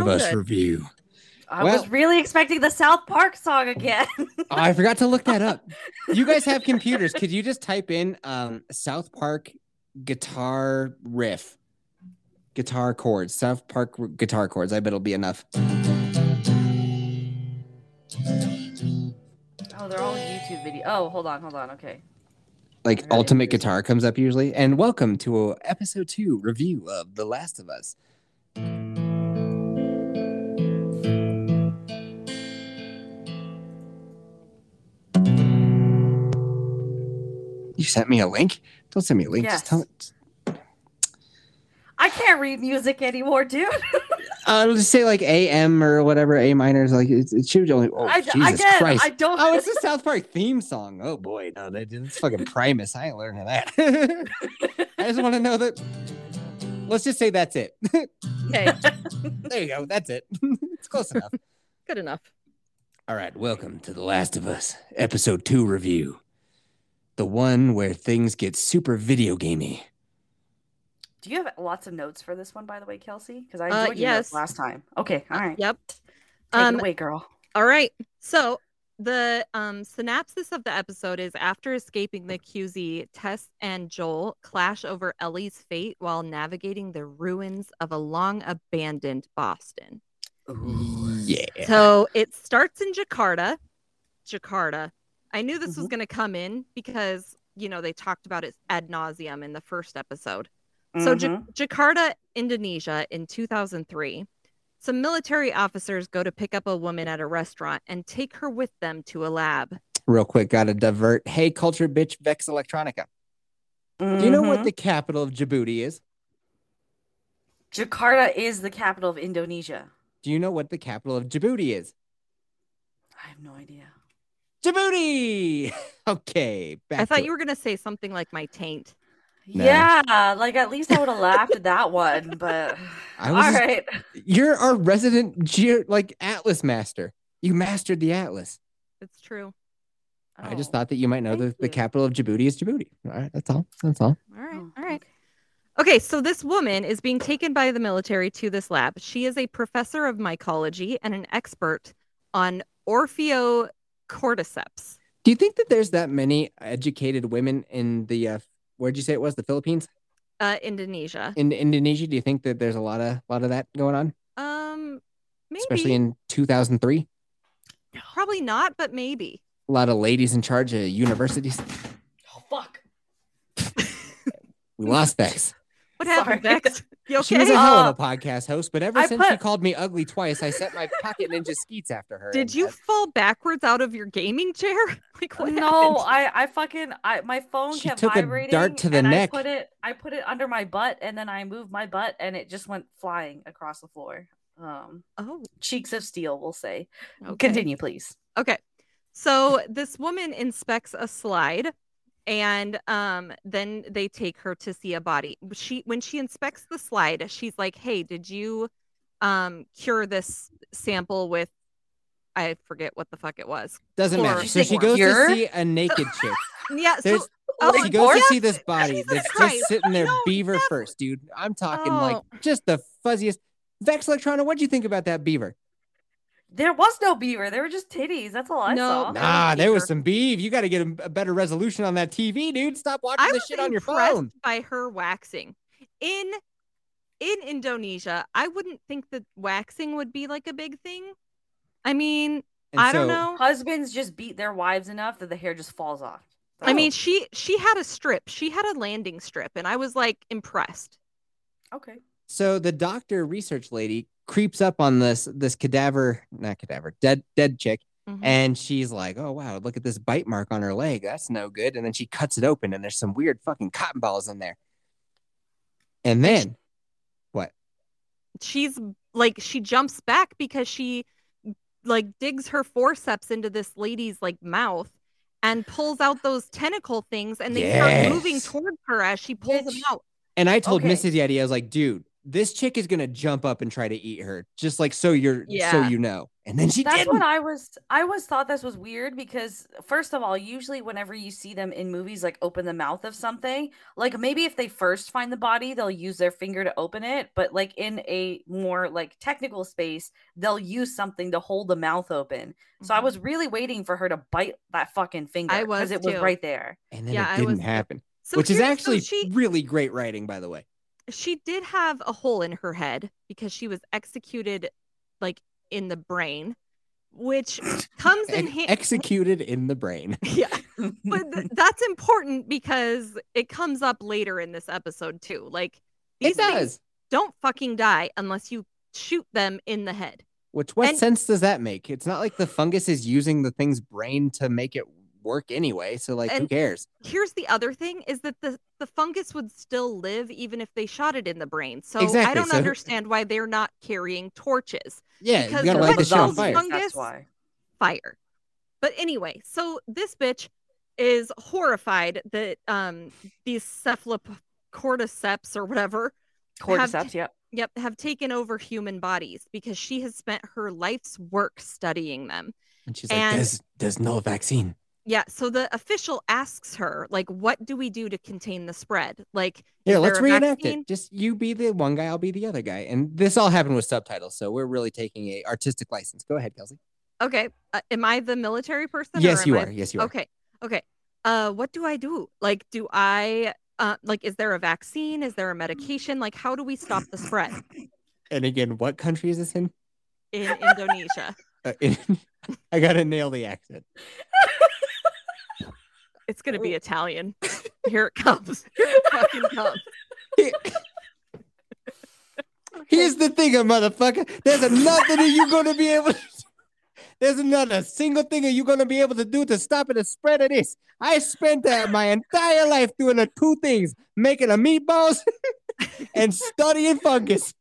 Last of so Us good. review. I Well- was really expecting the South Park song again. Oh, I forgot to look that up. You guys have computers. Could you just type in um, South Park guitar riff? Guitar chords. South Park r- guitar chords. I bet it'll be enough. oh, they're all YouTube video. Oh, hold on, hold on. Okay. Like I Ultimate Guitar comes up usually. And welcome to a episode two review of The Last of Us. You sent me a link? Don't send me a link. Just tell Yes. I can't read music anymore, dude. I'll uh, just say like AM or whatever, A minor is like it, it should only. Oh, I, Jesus again, Christ! I don't. Oh, it's the South Park theme song. Oh boy, no, that, it's fucking Primus. I ain't learning that. I just want to know that. Let's just say that's it. Okay, there you go. That's it. it's close enough. good enough. All right, welcome to The Last of Us, episode two review. The one where things get super video gamey. Do you have lots of notes for this one, by the way, Kelsey? Because I Uh, enjoyed your notes yes. last time. Okay, all right. Yep. Take Um, it away, girl. All right. So the um, synopsis of the episode is after escaping the QZ, Tess and Joel clash over Ellie's fate while navigating the ruins of a long abandoned Boston. Yeah. So it starts in Jakarta. Jakarta. I knew this was Mhm. going to come in because, you know, they talked about it ad nauseum in the first episode. So, Ja- Mhm. Jakarta, Indonesia, in 2003, some military officers go to pick up a woman at a restaurant and take her with them to a lab. Real quick, gotta divert. Hey, culture bitch, Vex Electronica. Do you know what Mhm. the capital of Djibouti is? Jakarta is the capital of Indonesia? Do you know what the capital of Djibouti is? I have no idea. Djibouti. Okay. Back I thought to you were going to say something like my taint. Nah. Yeah, like at least I would have laughed at that one, but I all was just- right. You're our resident ge- like Atlas master. You mastered the Atlas. It's true. I oh. just Oh, thought that you might know that the capital of Djibouti is Djibouti. All right, that's all. That's all. All right. oh, All right. okay. Okay, so this woman is being taken by the military to this lab. She is a professor of mycology and an expert on Ophiocordyceps. Do you think that there's that many educated women in the uh, where'd you say it was the Philippines Uh, Indonesia. in Indonesia? Do you think that there's a lot of lot of that going on, Um, maybe. especially in 2003? Probably not, but maybe. A lot of ladies in charge of universities. Oh fuck. We lost Vex. What happened, Sorry. Vex? You She was a hell of Uh, a podcast host, but ever I since she called me ugly twice, I set my pocket ninja skeets after her. Did you that- fall backwards out of your gaming chair? Like what no, happened? I I fucking I my phone She kept took a dart to the and neck. I put it I put it under my butt and then I moved my butt and it just went flying across the floor. Um Oh, cheeks of steel, we'll say. okay. Continue, please. Okay. So this woman inspects a slide and um then they take her to see a body. She when she inspects the slide, she's like, "Hey, did you um cure this sample with I forget what the fuck it was." Doesn't Or- matter. So you say she goes cure? to see a naked chick. Yeah, so oh, she Like goes to see this body Jesus that's Christ. just sitting there No, beaver never. first, dude. I'm talking Oh. like just the fuzziest. Vex Electronica, what'd you think about that beaver? There was no beaver. There were just titties. That's all I No, saw. There Nah, there was some beef. You got to get a, a better resolution on that TV, dude. Stop watching I this shit on your phone. by her waxing. In in Indonesia, I wouldn't think that waxing would be like a big thing. I mean, And I don't know. Husbands just beat their wives enough that the hair just falls off. I mean, Oh. she she had a strip. She had a landing strip, and I was like impressed. okay. So the doctor research lady creeps up on this this cadaver, not cadaver, dead dead chick, Mhm. and she's like, "Oh wow, look at this bite mark on her leg. That's no good." And then she cuts it open, and there's some weird fucking cotton balls in there. And then what? She's like she jumps back because she like digs her forceps into this lady's like mouth and pulls out those tentacle things, and they start moving towards her as she pulls them out. And I told Okay. Mrs. Yeti, I was like, "Dude, this chick is gonna jump up and try to eat her, just like so you're so you know. And then she That's didn't. what I was. I always thought this was weird because, first of all, usually whenever you see them in movies, like open the mouth of something, like maybe if they first find the body, they'll use their finger to open it. But like in a more like technical space, they'll use something to hold the mouth open. So I Mhm. was really waiting for her to bite that fucking finger I was because it was right there. and then Yeah, it didn't was- happen, So which is here's- so actually she really great writing, by the way. She did have a hole in her head because she was executed like in the brain, which comes in Ex- executed in the brain. yeah, but th- that's important because it comes up later in this episode too. Like these It does. don't fucking die unless you shoot them in the head. Which what And- sense does that make? It's not like the fungus is using the thing's brain to make it work anyway. So like, who cares? Here's the other thing: is that the the fungus would still live even if they shot it in the brain. So I don't so- understand why they're not carrying torches. Yeah, because you gotta what light the kills fire. fungus- That's why. fire. But anyway, so this bitch is horrified that um these cephalocordyceps or whatever, Cordyceps. Yep. yep, have taken over human bodies because she has spent her life's work studying them. And she's like, "There's there's no vaccine." Yeah, so the official asks her, like, what do we do to contain the spread? Like, Yeah, let's reenact vaccine? it. Just you be the one guy, I'll be the other guy. And this all happened with subtitles, so we're really taking a artistic license. Go ahead, Kelsey. Okay, uh, am I the military person? Yes, you I- are. Yes, you are. Okay, okay. Uh, what do I do? Like, do I, uh, like, is there a vaccine? Is there a medication? Like, how do we stop the spread And again, what country is this in? in Indonesia? Uh, in I gotta nail the accent. It's gonna be Italian. Here it comes. Here it fucking comes. Here's the thing, motherfucker. There's nothing that you're gonna be able to There's not a single thing that you're gonna be able to do to stop it the spread of this. I spent uh, my entire life doing the two things: making a meatballs and studying fungus.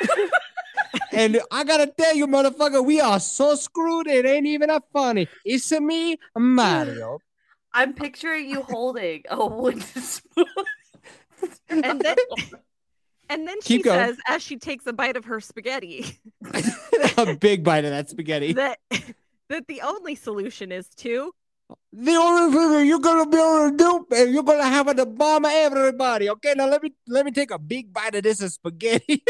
and I gotta tell you, motherfucker, we are so screwed. It ain't even a funny. It's a me, Mario. I'm picturing you holding a wooden spoon. And then, and then she going. says, as she takes a bite of her spaghetti, a big bite of that spaghetti. that that the only solution is to The only thing that you're gonna be able to do is you're gonna have to bomb everybody. Okay, now let me let me take a big bite of this spaghetti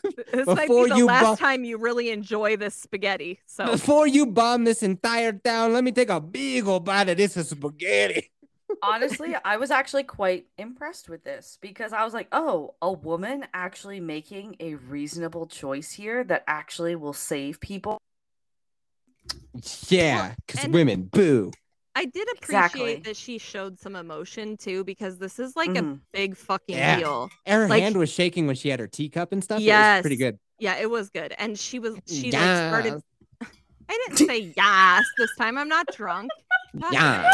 this might Before be the you last bu- time you really enjoy this spaghetti. So before you bomb this entire town. Let me take a big old bite of this spaghetti. Honestly, I was actually quite impressed with this because I was like, oh, a woman actually making a reasonable choice here that actually will save people. Yeah, because women, boo. I did appreciate Exactly. that she showed some emotion too, because this is like a Mhm. big fucking Yeah. deal. Her Like- hand was shaking when she had her teacup and stuff. It was Yes. pretty good. Yeah, it was good. And she was she like started I didn't say yes this time. I'm not drunk. God, Yeah,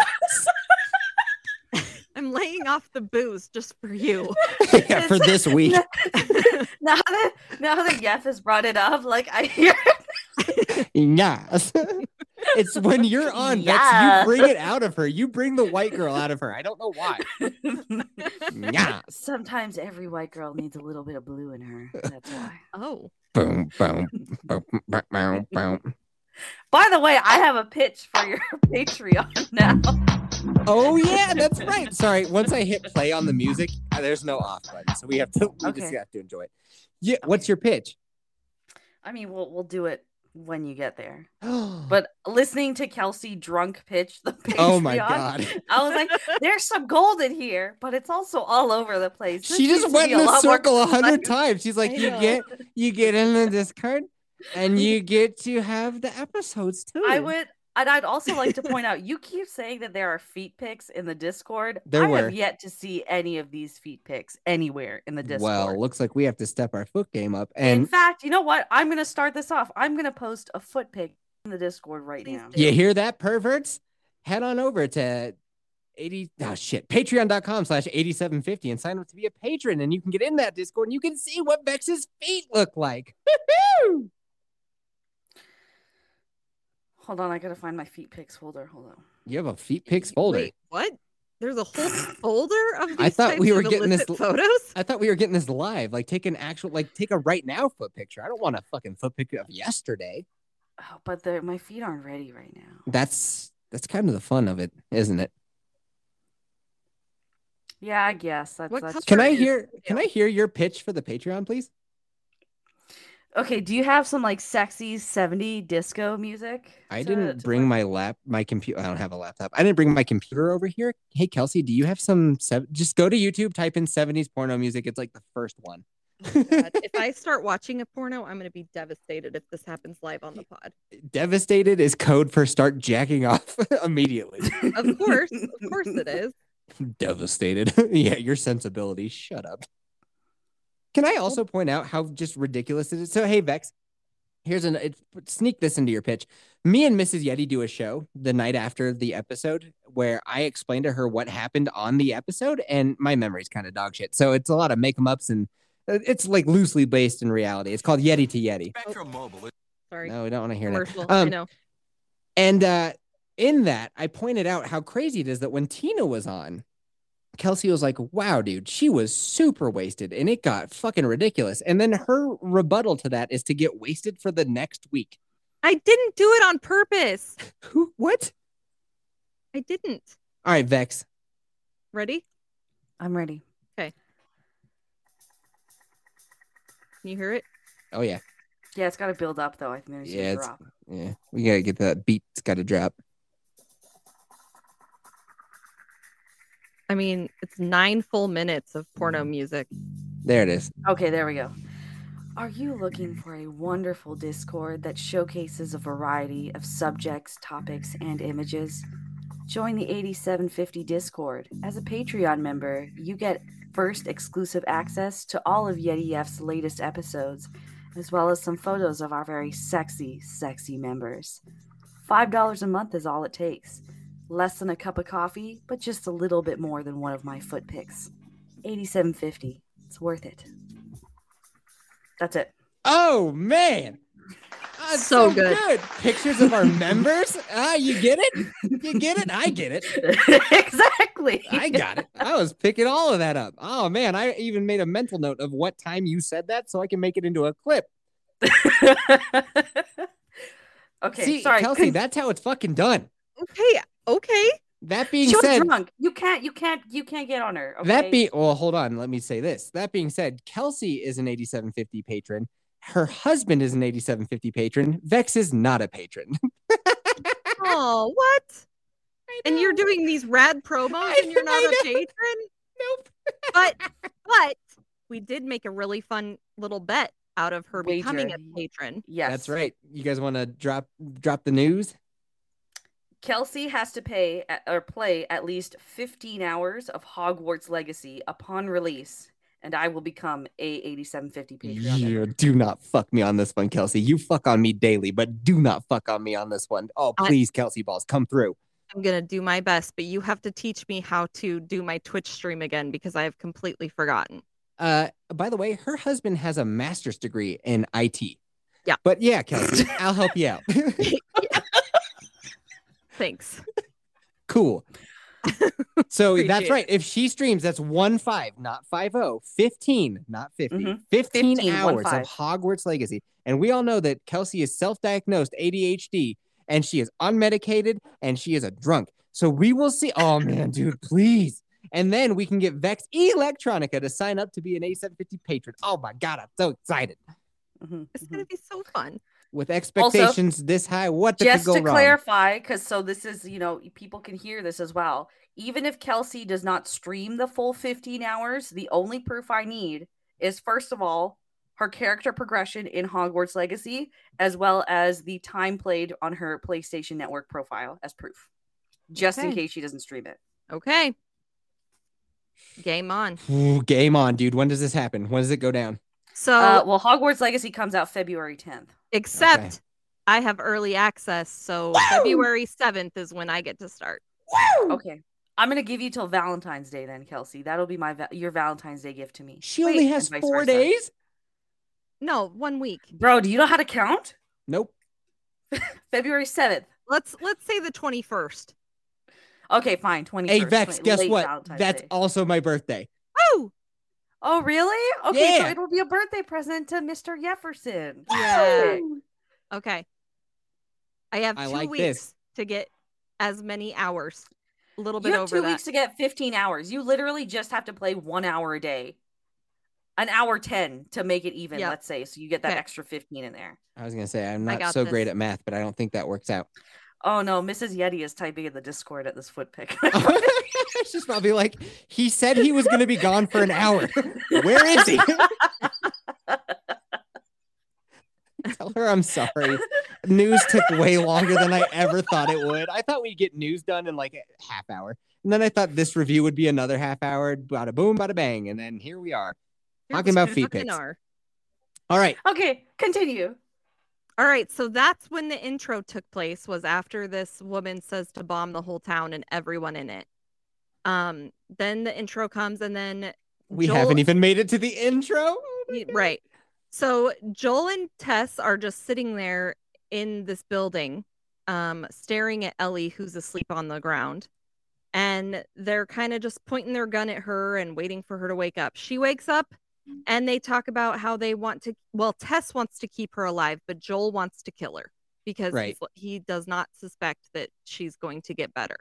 I'm laying off the booze just for you. yeah. For this week, now that now that Yef has brought it up, like I hear yes. It's when you're on. Yeah. That's you bring it out of her. You bring the white girl out of her. I don't know why. Yeah. Sometimes every white girl needs a little bit of blue in her. That's why. Oh. Boom, boom, boom, boom, boom, boom. By the way, I have a pitch for your Patreon now. Oh yeah, that's right. Sorry, once I hit play on the music, uh, there's no off button, so we have to. We just have to enjoy it. Yeah. What's your pitch? I mean, we'll we'll do it when you get there. but But listening to Kelsey drunk pitch the Patreon, oh my god, I was like, "There's some gold in here, but it's also all over the place." This she just went in a circle a hundred times. She's like, you get you get in the discard, and you get to have the episodes too. I would, and I'd also like to point out, you keep saying that there are feet pics in the Discord. There I were. have yet to see any of these feet pics anywhere in the Discord. Well, looks like we have to step our foot game up, And in fact, you know what? I'm gonna start this off. I'm gonna post a foot pic in the Discord right now. you hear that, perverts? Head on over to 80 oh shit patreon.com slash 8750 and sign up to be a patron and you can get in that discord and you can see what vex's feet look like Woo-hoo! Hold on, I gotta find my feet pics folder. Hold on. you have a feet pics folder Wait, what? There's a whole folder of these I thought types we were getting this photos. I thought we were getting this live, like take an actual, like take a right now foot picture. I don't want a fucking foot picture of yesterday. Oh, but the, my feet aren't ready right now. That's that's kind of the fun of it, isn't it? Yeah, I guess that's. What that's Can I hear? Can I hear your pitch for the Patreon, please? Okay, do you have some like sexy 70 disco music? I to- didn't to bring play? my lap, my computer. I don't have a laptop. I didn't bring my computer over here. Hey, Kelsey, do you have some? sev- Just go to YouTube, type in '70s porno music. It's like the first one. Oh, if I start watching a porno, I'm going to be devastated if this happens live on the pod. Devastated is code for start jacking off immediately. Of course, of course it is. Devastated. yeah, your sensibilities. Shut up. Can I also point out how just ridiculous it is? So, hey, Vex, here's an it, sneak this into your pitch. Me and Mrs. Yeti do a show the night after the episode where I explain to her what happened on the episode, and my memory's kind of dog shit. So it's a lot of make 'em ups and uh, it's like loosely based in reality. It's called Yeti to Yeti. Spectrum Mobile. Sorry. No, we don't want to hear that. Commercial. I Um, know. And uh, in that, I pointed out how crazy it is that when Tina was on, Kelsey was like, wow, dude, she was super wasted and it got fucking ridiculous. And then her rebuttal to that is to get wasted for the next week. I didn't do it on purpose. Who? What? I didn't. All right, Vex. Ready? I'm ready. Okay. Can you hear it? Oh, yeah. Yeah, it's got to build up though. I think there's Yeah, yeah, it's- drop. Yeah. We got to get that beat. It's got to drop. I mean, it's nine full minutes of porno Mm. music. There it is. Okay, there we go. Are you looking for a wonderful Discord that showcases a variety of subjects, topics, and images? Join the 8750 Discord. As a Patreon member, you get first exclusive access to all of Yeti F's latest episodes, as well as some photos of our very sexy, sexy members. $5 a month is all it takes. Less than a cup of coffee, but just a little bit more than one of my foot pics. 8750. It's worth it. That's it. Oh, man. Ah, it's So good. Pictures of our members. Ah, you get it? You get it? I get it. exactly. I got it. I was picking all of that up. Oh man, I even made a mental note of what time you said that so I can make it into a clip. okay, See, sorry. Kelsey, Con- that's how it's fucking done. Okay. Okay. That being she was said, drunk. You can't. You can't. You can't get on her. Okay? that be well, hold on, let me say this. That being said, Kelsey is an 8750 patron. Her husband is an 8750 patron. Vex is not a patron. Oh, what? And you're doing these rad promos and you're not a patron? Nope. But but we did make a really fun little bet out of her becoming a patron. Yes, That's right. You guys want to drop drop the news? Kelsey has to pay or play at least 15 hours of Hogwarts Legacy upon release, and I will become a 8750 Patreon. Yeah, member. do not fuck me on this one, Kelsey. You fuck on me daily, but do not fuck on me on this one. Oh, I- please, Kelsey balls, come through. I'm gonna do my best, but you have to teach me how to do my Twitch stream again because I have completely forgotten. Uh, by the way, her husband has a master's degree in IT. Yeah. But yeah, Kelsey, I'll help you out. Thanks. cool. So that's Appreciate right. If she streams, that's one five, not five oh. 15, not 50. Mhm. 15, 15, one hours five. of Hogwarts Legacy. And we all know that Kelsey is self-diagnosed ADHD and she is unmedicated and she is a drunk. So we will see. Oh man, dude, please. And then we can get Vex Electronica to sign up to be an 8750 patron. Oh my god, I'm so excited. Mhm, It's mhm. gonna be so fun. With expectations this high, what could just go to wrong? clarify because so this is you know people can hear this as well even if kelsey does not stream the full 15 hours the only proof i need is first of all her character progression in hogwarts legacy as well as the time played on her playstation network profile as proof just in case she doesn't stream it Okay. Game on. Ooh, game on, dude. When does this happen? When does it go down? So uh, well hogwarts legacy comes out february 10th except okay. I have early access, so Woo! February 7th is when I get to start. okay i'm gonna give you till valentine's day then kelsey that'll be my va- your valentine's day gift to me She Wait, only has four versa. days. No, one week. bro do you know how to count Nope. february 7th Let's let's say the 21st. Okay, fine. Twenty. Hey Vex, guess what? That's Day. also my birthday. Oh, really? Okay, so it'll be a birthday present to Mr. Jefferson. Yeah. okay. I have two I like weeks this. to get as many hours. A little You bit have over two that. weeks to get 15 hours. You literally just have to play one hour a day. An hour 10 to make it even, Yep. let's say. So you get that Okay. extra 15 in there. I was gonna say I'm not got so great at math, but I don't think that works out. Oh no, Mrs. Yeti is typing in the Discord at this foot pick. She's probably like, he said he was gonna be gone for an hour. Where is he? Tell her I'm sorry. News took way longer than I ever thought it would. I thought we'd get news done in like a half hour. And then I thought this review would be another half hour. Bada boom, bada bang. And then here we are. Here talking about feet fucking pics. are. All right. okay, continue. All right, so that's when the intro took place was after this woman says to bomb the whole town and everyone in it. Um, then the intro comes and then We Joel- haven't even made it to the intro. Oh my Y- God. right. So Joel and Tess are just sitting there in this building, um, staring at Ellie, who's asleep on the ground. And they're kind of just pointing their gun at her and waiting for her to wake up. She wakes up and they talk about how they want to, well, Tess wants to keep her alive, but Joel wants to kill her because Right. he's, he does not suspect that she's going to get better.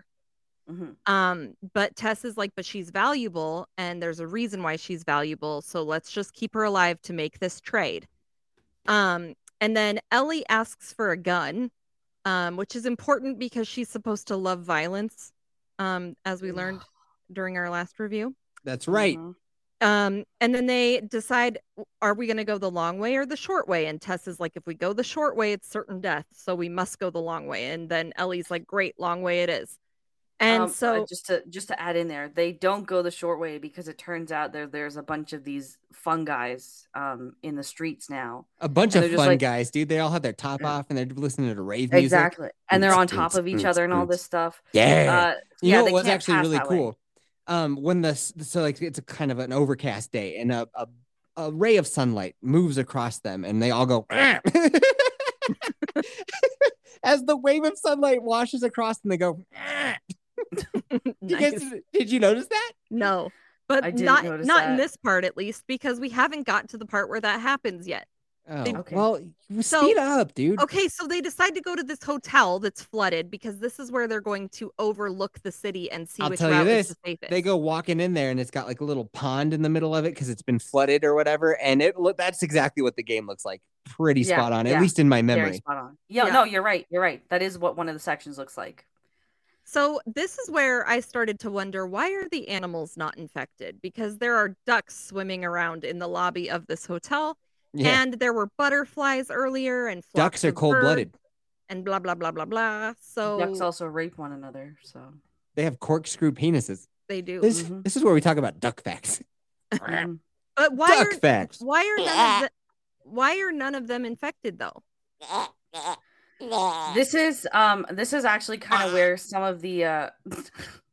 Mhm. Um, but Tess is like, but she's valuable, and there's a reason why she's valuable. So let's just keep her alive to make this trade. Um, and then Ellie asks for a gun, um, which is important because she's supposed to love violence, um, as we learned during our last review. That's right. Mhm. Um, and then they decide, are we going to go the long way or the short way? And Tess is like, if we go the short way, it's certain death, so we must go the long way. And then Ellie's like, great, long way it is. And Um, uh, so just to just to add in there, they don't go the short way because it turns out there there's a bunch of these fun guys um in the streets now. A bunch And of fun like- guys, dude. They all have their top off and they're listening to rave music. Exactly. And they're on top boots, of each boots, other and all this stuff. Yeah. Uh, You yeah, know what was actually really that way. cool? Um, when the so like it's a kind of an overcast day and a, a, a ray of sunlight moves across them and they all go as the wave of sunlight washes across and they go. You guys, Nice. did you notice that? No, but didn't not notice not in this part at least because we haven't got to the part where that happens yet. Oh, Okay. well, you So- speed up, dude. Okay, so they decide to go to this hotel that's flooded because this is where they're going to overlook the city and see I'll which tell you this, is the safest. They go walking in there and it's got like a little pond in the middle of it because it's been flooded or whatever. And it look that's exactly what the game looks like. Pretty Yeah, spot on, at least in my Very memory. spot on. Yeah, Yeah. no, you're right. You're right. That is what one of the sections looks like. So this is where I started to wonder why are the animals not infected? Because there are ducks swimming around in the lobby of this hotel, Yeah. and there were butterflies earlier, and Ducks are cold blooded. and blah blah blah blah blah. So Ducks also rape one another. So They have corkscrew penises. they do. This Mhm. this is where we talk about duck facts. Mhm. But why duck are facts. why are none of the, why are none of them infected though? this is um this is actually kind of where some of the uh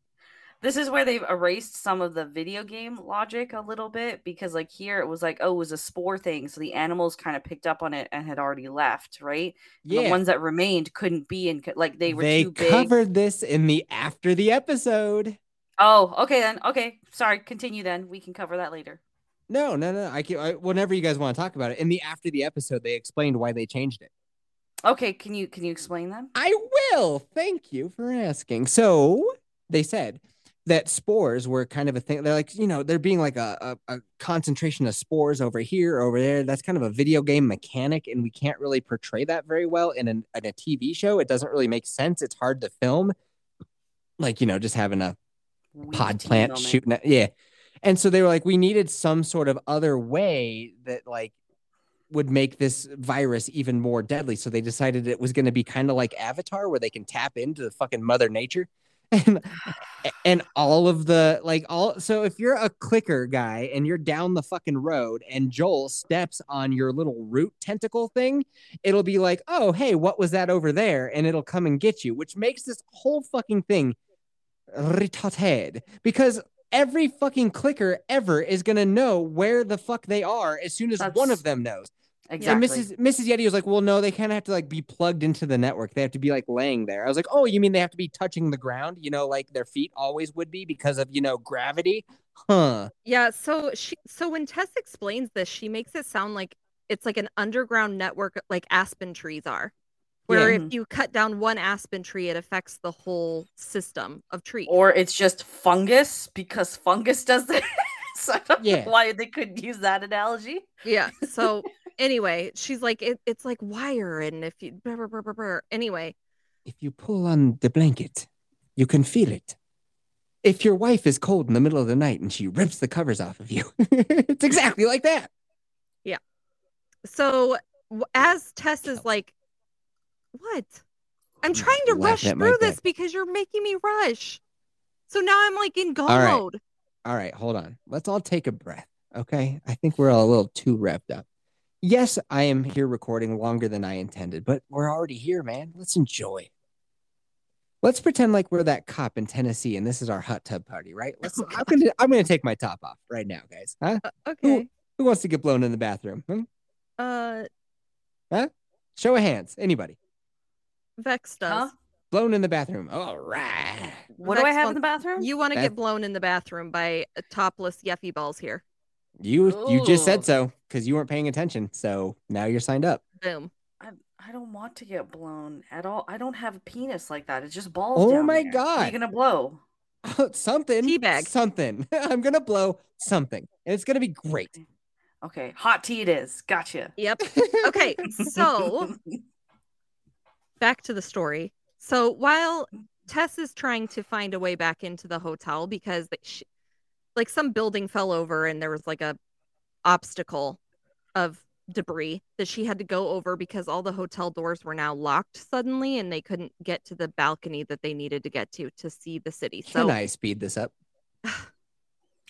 this is where they've erased some of the video game logic a little bit because like here it was like oh it was a spore thing so the animals kind of picked up on it and had already left right And Yeah. the ones that remained couldn't be in like they were they too big covered this in the after the episode. oh okay then okay sorry continue then we can cover that later No, no, no. I can I, whenever you guys want to talk about it. In the after the episode, they explained why they changed it. okay can you can you explain that I will. Thank you for asking. So they said that spores were kind of a thing. They're like, you know, they're being like a, a, a concentration of spores over here, over there. That's kind of a video game mechanic, and we can't really portray that very well in, an, in a TV show. It doesn't really make sense. It's hard to film. Like, you know, just having a Weak pod plant moment. shooting at yeah and so they were like we needed some sort of other way that like would make this virus even more deadly so they decided it was going to be kind of like avatar where they can tap into the fucking mother nature and and all of the like all so if you're a clicker guy and you're down the fucking road and Joel steps on your little root tentacle thing it'll be like oh hey what was that over there? And it'll come and get you which makes this whole fucking thing retarded because every fucking clicker ever is going to know where the fuck they are as soon as one of them knows Exactly. And Mrs. Mrs. Yeti was like, "Well, no, they kind of have to like be plugged into the network. They have to be like laying there." I was like, "Oh, you mean they have to be touching the ground? You know, like their feet always would be because of you know gravity, huh?" Yeah, so she so when Tess explains this, she makes it sound like it's like an underground network like aspen trees are. Where Yeah. if mm-hmm. you cut down one aspen tree, it affects the whole system of trees. Or it's just fungus because fungus does this. so I don't Yeah. know why they couldn't use that analogy. yeah. So anyway, she's like, it, it's like wire, and if you brr, brr, brr. anyway, If you pull on the blanket, you can feel it. If your wife is cold in the middle of the night and she rips the covers off of you, it's exactly like that. Yeah. So as Tess is like, what? I'm trying to laughing rush through this deck. because you're making me rush. So now I'm like in go right. mode. All right, hold on. Let's all take a breath. Okay. I think we're all a little too revved up. Yes, I am here recording longer than I intended, but we're already here, man. Let's enjoy. Let's pretend like we're that cop in Tennessee and this is our hot tub party, right? Let's Oh, I'm gonna I'm gonna take my top off right now, guys. Huh? Okay. Who wants to get blown in the bathroom? Hmm? Uh, huh? Show of hands. Anybody. Vex does. Huh? Blown in the bathroom. All right. What do I have in the bathroom? You want to Beth- get blown in the bathroom by uh, topless Yeffy balls here. You you just said so because you weren't paying attention. So now you're signed up. Boom. I, I don't want to get blown at all. I don't have a penis like that. It's just balls. Oh down my there. What God. are you gonna blow? something. Teabag. Something. I'm gonna blow something. And it's gonna be great. Okay, hot tea it is. Gotcha. Yep. Okay. So back to the story. So while Tess is trying to find a way back into the hotel because she, like some building fell over and there was like a obstacle of debris that she had to go over because all the hotel doors were now locked suddenly and they couldn't get to the balcony that they needed to get to to see the city. So Can I speed this up?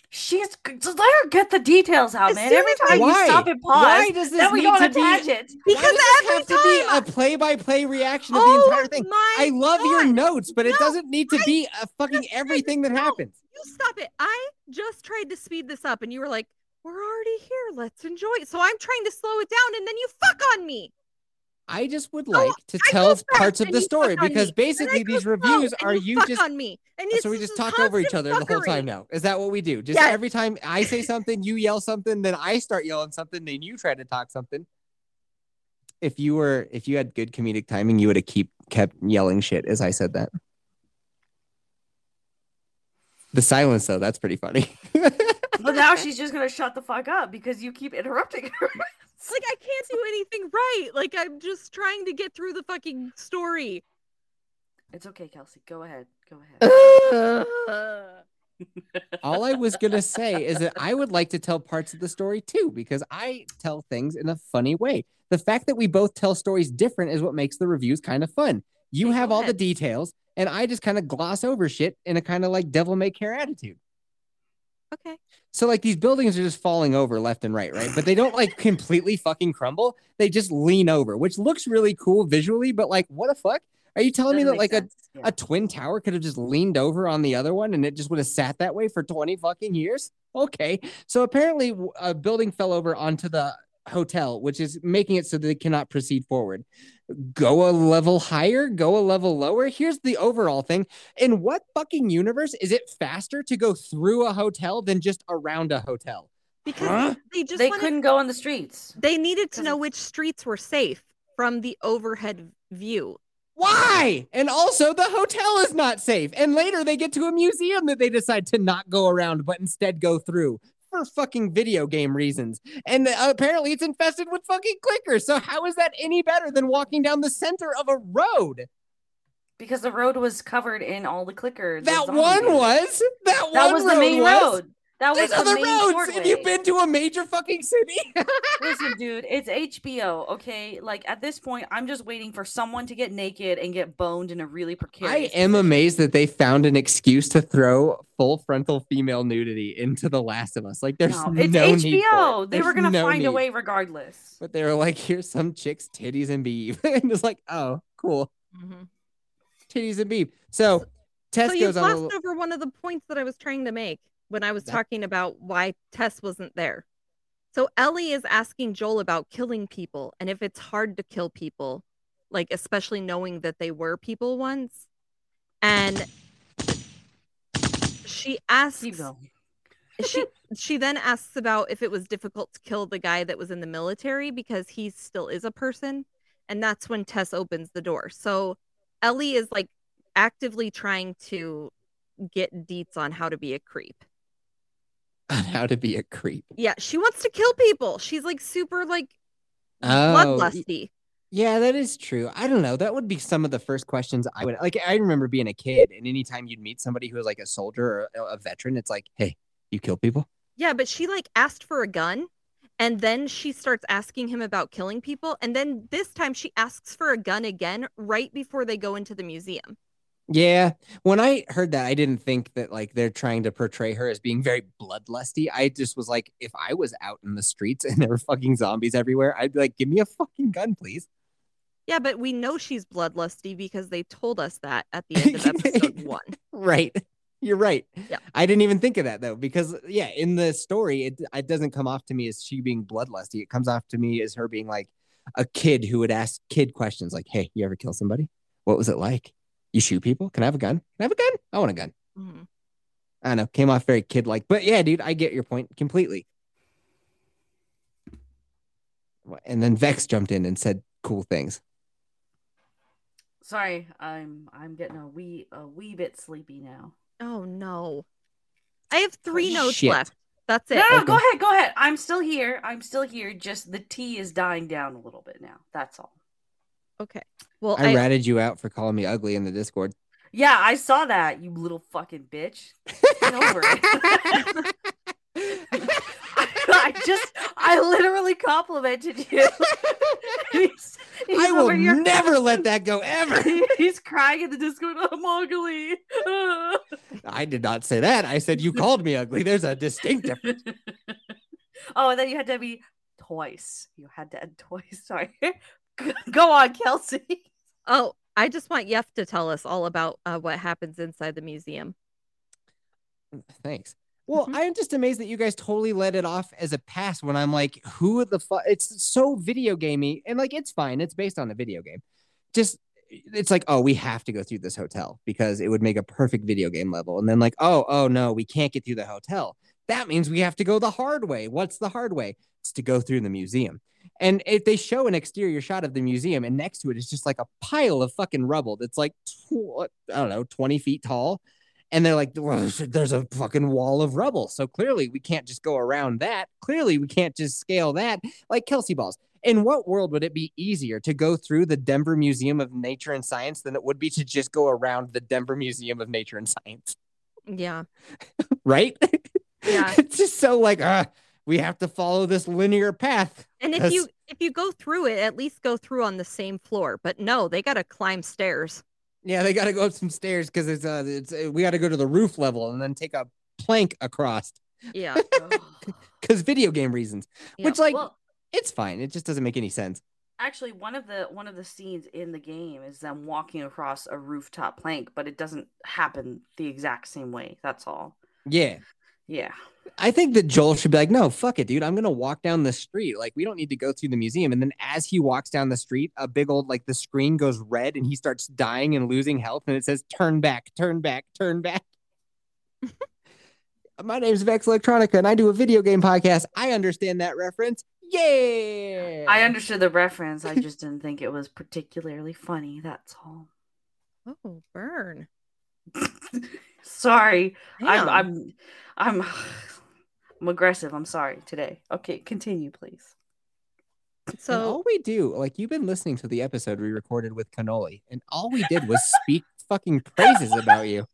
She's just let her get the details out, man. Every time Why? you stop and pause, Why does this then we need go on to a be- tangent. because Why does this every have to be a play-by-play reaction of oh the entire thing. my I love your notes, but it doesn't need to I be a fucking just tried to- everything that no. happens. You stop it. I just tried to speed this up and you were like, we're already here. Let's enjoy it. So I'm trying to slow it down and then you fuck on me. I just would No, like to I tell parts of the story because basically these reviews are you fuck just on me. And so we just talk over each other the whole time now. Is that what we do? Just Yes. every time I say something, you yell something, then I start yelling something, then you try to talk something. If you were if you had good comedic timing, you would have keep kept yelling shit as I said that. The silence though, that's pretty funny. But now she's just gonna shut the fuck up because you keep interrupting her. Like I can't do anything right. Like I'm just trying to get through the fucking story. it's okay, Kelsey. Go ahead. Go ahead. All I was gonna say is that I would like to tell parts of the story too, because I tell things in a funny way. The fact that we both tell stories different is what makes the reviews kind of fun. You Okay, have go all the details, and I just kind of gloss over shit in a kind of like devil may care attitude. Okay. So like these buildings are just falling over left and right, right? But they don't like completely fucking crumble. They just lean over, which looks really cool visually, but like what the fuck? Are you telling me Doesn't that make like a. Yeah. a twin tower could have just leaned over on the other one and it just would have sat that way for 20 fucking years. Okay. So apparently a building fell over onto the hotel, which is making it so that they cannot proceed forward. Go a level higher, go a level lower. Here's the overall thing. In what fucking universe is it faster to go through a hotel than just around a hotel? Because Huh? they just they wanted, couldn't go on the streets. they needed to know which streets were safe from the overhead view. Why? And also, the hotel is not safe. And later, they get to a museum that they decide to not go around, but instead go through for fucking video game reasons. And apparently, it's infested with fucking clickers. So, how is that any better than walking down the center of a road? Because the road was covered in all the clickers. That one was. That, That one was the main road. That was There's the other main roads. short Have you been to a major fucking city? Listen, dude, it's HBO, okay? Like at this point, I'm just waiting for someone to get naked and get boned in a really precarious. I am position. amazed that they found an excuse to throw full frontal female nudity into The Last of Us. Like, there's No, no, it's need for HBO. it. They were gonna no find a way regardless. But they were like, here's some chick's titties and beef. and it's like, oh, cool. Mm-hmm. Titties and beef. So Tess so you goes on a glossed little, over one of the points that I was trying to make when I was That- talking about why Tess wasn't there. So Ellie is asking Joel about killing people and if it's hard to kill people, like especially knowing that they were people once. And she asks Keep going. she she then asks about if it was difficult to kill the guy that was in the military because he still is a person and that's when Tess opens the door. So Ellie is like actively trying to get deets on how to be a creep. on how to be a creep. Yeah, she wants to kill people. She's like super like Oh, bloodlusty. yeah, that is true. I don't know. That would be some of the first questions I would like. I remember being a kid, and anytime you'd meet somebody who was like a soldier or a veteran, it's like, hey, you kill people? Yeah, but she like asked for a gun and then she starts asking him about killing people and then this time she asks for a gun again right before they go into the museum. Yeah. When I heard that, I didn't think that like they're trying to portray her as being very bloodlusty. I just was like, if I was out in the streets and there were fucking zombies everywhere, I'd be like, give me a fucking gun, please. Yeah, but we know she's bloodlusty because they told us that at the end of episode 1. Right. You're right. Yeah. I didn't even think of that though, because yeah, in the story, it it doesn't come off to me as she being bloodlusty. It comes off to me as her being like a kid who would ask kid questions like, Hey, you ever kill somebody? What was it like? You shoot people? Can I have a gun? Can I have a gun? I want a gun. Mhm. I don't know, came off very kid like, but yeah, dude, I get your point completely. And then Vex jumped in and said cool things. Sorry, I'm I'm getting a wee a wee bit sleepy now. Oh no. I have 3 notes Shit. left. That's it. No, no, Okay. go ahead, go ahead. I'm still here. I'm still here. Just the tea is dying down a little bit now. That's all. Okay. Well, I I, ratted you out for calling me ugly in the Discord. Yeah, I saw that, you little fucking bitch. Get over it. I just, I literally complimented you. he's, he's I will here- never let that go ever. He's crying in the Discord. I'm ugly. I did not say that. I said you called me ugly. There's a distinct difference. oh, and then you had to be twice. You had to add twice. Sorry. Go on, Kelsey. oh, I just want Yef to tell us all about uh, what happens inside the museum. Thanks. Well, Mhm. I'm just amazed that you guys totally let it off as a pass when I'm like, who the fuck? It's so video gamey, and like, it's fine. It's based on a video game. Just, it's like, oh, we have to go through this hotel because it would make a perfect video game level. And then like, oh, oh no, we can't get through the hotel. That means we have to go the hard way. What's the hard way? It's to go through the museum. And if they show an exterior shot of the museum, and next to it is just like a pile of fucking rubble that's like, tw- I don't know, 20 feet tall. And they're like, well, there's a fucking wall of rubble. So clearly we can't just go around that. Clearly we can't just scale that like Kelsey balls. In what world would it be easier to go through the Denver Museum of Nature and Science than it would be to just go around the Denver Museum of Nature and Science? Yeah. Right? Yeah. it's just so like, uh, we have to follow this linear path. And if you if you go through it, at least go through on the same floor. But no, they got to climb stairs. Yeah, they got to go up some stairs because it's uh, it's uh, we got to go to the roof level and then take a plank across Yeah. because video game reasons. Yeah. Which like well, it's fine. It just doesn't make any sense. actually, one of the one of the scenes in the game is them walking across a rooftop plank, but it doesn't happen the exact same way. That's all. Yeah. Yeah. I think that Joel should be like, no, fuck it, dude. I'm gonna walk down the street. Like, we don't need to go through the museum. And then as he walks down the street, a big old like the screen goes red and he starts dying and losing health, and it says, turn back, turn back, turn back. My name's Vex Electronica, and I do a video game podcast. I understand that reference. Yeah. I understood the reference. I just didn't think it was particularly funny. That's all. Oh, burn. sorry. I'm I'm I'm I'm aggressive. I'm sorry today. Okay, continue, please. And So all we do, like you've been listening to the episode we recorded with Cannoli, and all we did was speak fucking praises about you.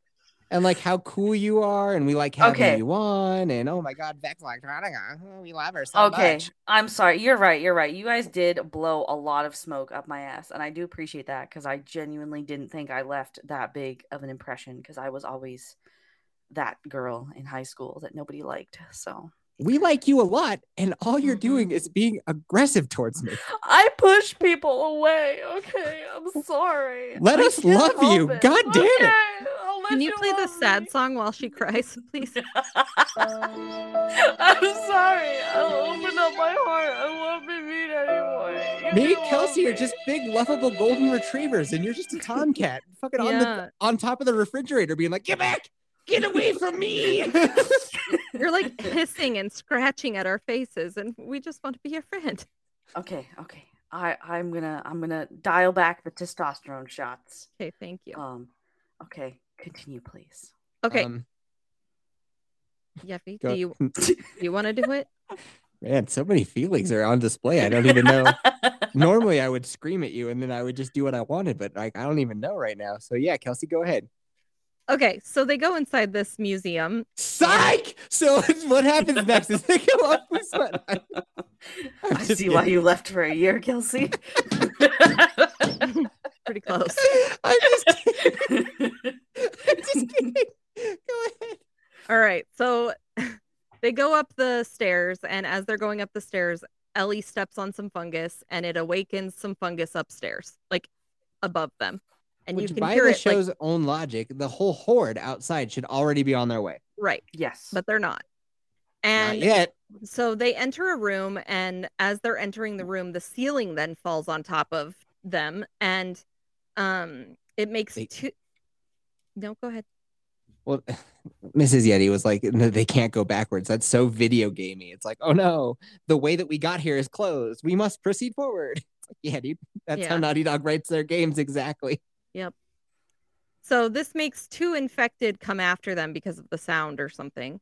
And like how cool you are, and we like having Okay. you on, and oh my god, Vex Electronica, we love her so okay, much. I'm sorry. You're right. You're right. You guys did blow a lot of smoke up my ass, and I do appreciate that because I genuinely didn't think I left that big of an impression because I was always that girl in high school that nobody liked. So We like you a lot, and all you're doing mm-hmm. is being aggressive towards me. I push people away. Okay, I'm sorry. Let I us love you. it. God damn it. Okay, I'll Can you you play the love sad me. song while she cries, please? I'm sorry. I'll open up my heart. I won't be mean anymore. You Me and Kelsey love are just big, lovable golden retrievers, and you're just a tomcat, fucking on the on top of the refrigerator, being like, "Get back, get away from me!" You're like hissing and scratching at our faces, and we just want to be your friend. Okay, okay. I I'm gonna I'm gonna dial back the testosterone shots. Okay, thank you. Um, okay, continue, please. Okay, Um, Yeffy, do you do you want to do it? Man, so many feelings are on display. I don't even know. Normally, I would scream at you, and then I would just do what I wanted, but like I don't even know right now. So yeah, Kelsey, go ahead. Okay, so they go inside this museum. Psych. So what happens next is they go up with sweat. I'm I just see why you left for a year, Kelsey. Pretty close. I'm just kidding. I'm just kidding. Go ahead. All right, so they go up the stairs, and as they're going up the stairs, Ellie steps on some fungus, and it awakens some fungus upstairs, like above them, and Which, you can by hear the it. like- show's own logic, the whole horde outside should already be on their way. right, yes. but they're not. Not And yet. So they enter a room, and as they're entering the room, the ceiling then falls on top of them, and um, it makes They- two. No, go ahead. Well, Mrs. Yeti was like, no, they can't go backwards. That's so video gamey. It's like, oh no, the way that we got here is closed. We must proceed forward. Like, yeah, dude, that's how Naughty Dog writes their games exactly. Yep. So this makes two infected come after them because of the sound or something.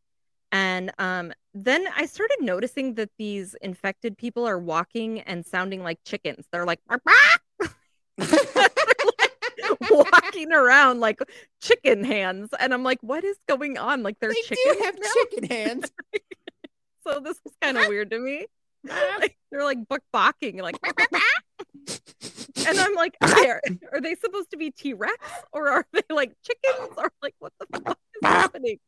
And um, then I started noticing that these infected people are walking and sounding like chickens. They're like. walking around like chicken hands. And I'm like, what is going on? Like they're they chickens do have now? chicken hands. So this was kind of weird to me. Uh-huh. Like, they're like buck barking, like, and I'm like, are, are they supposed to be T Rex or are they like chickens or like what the fuck is happening?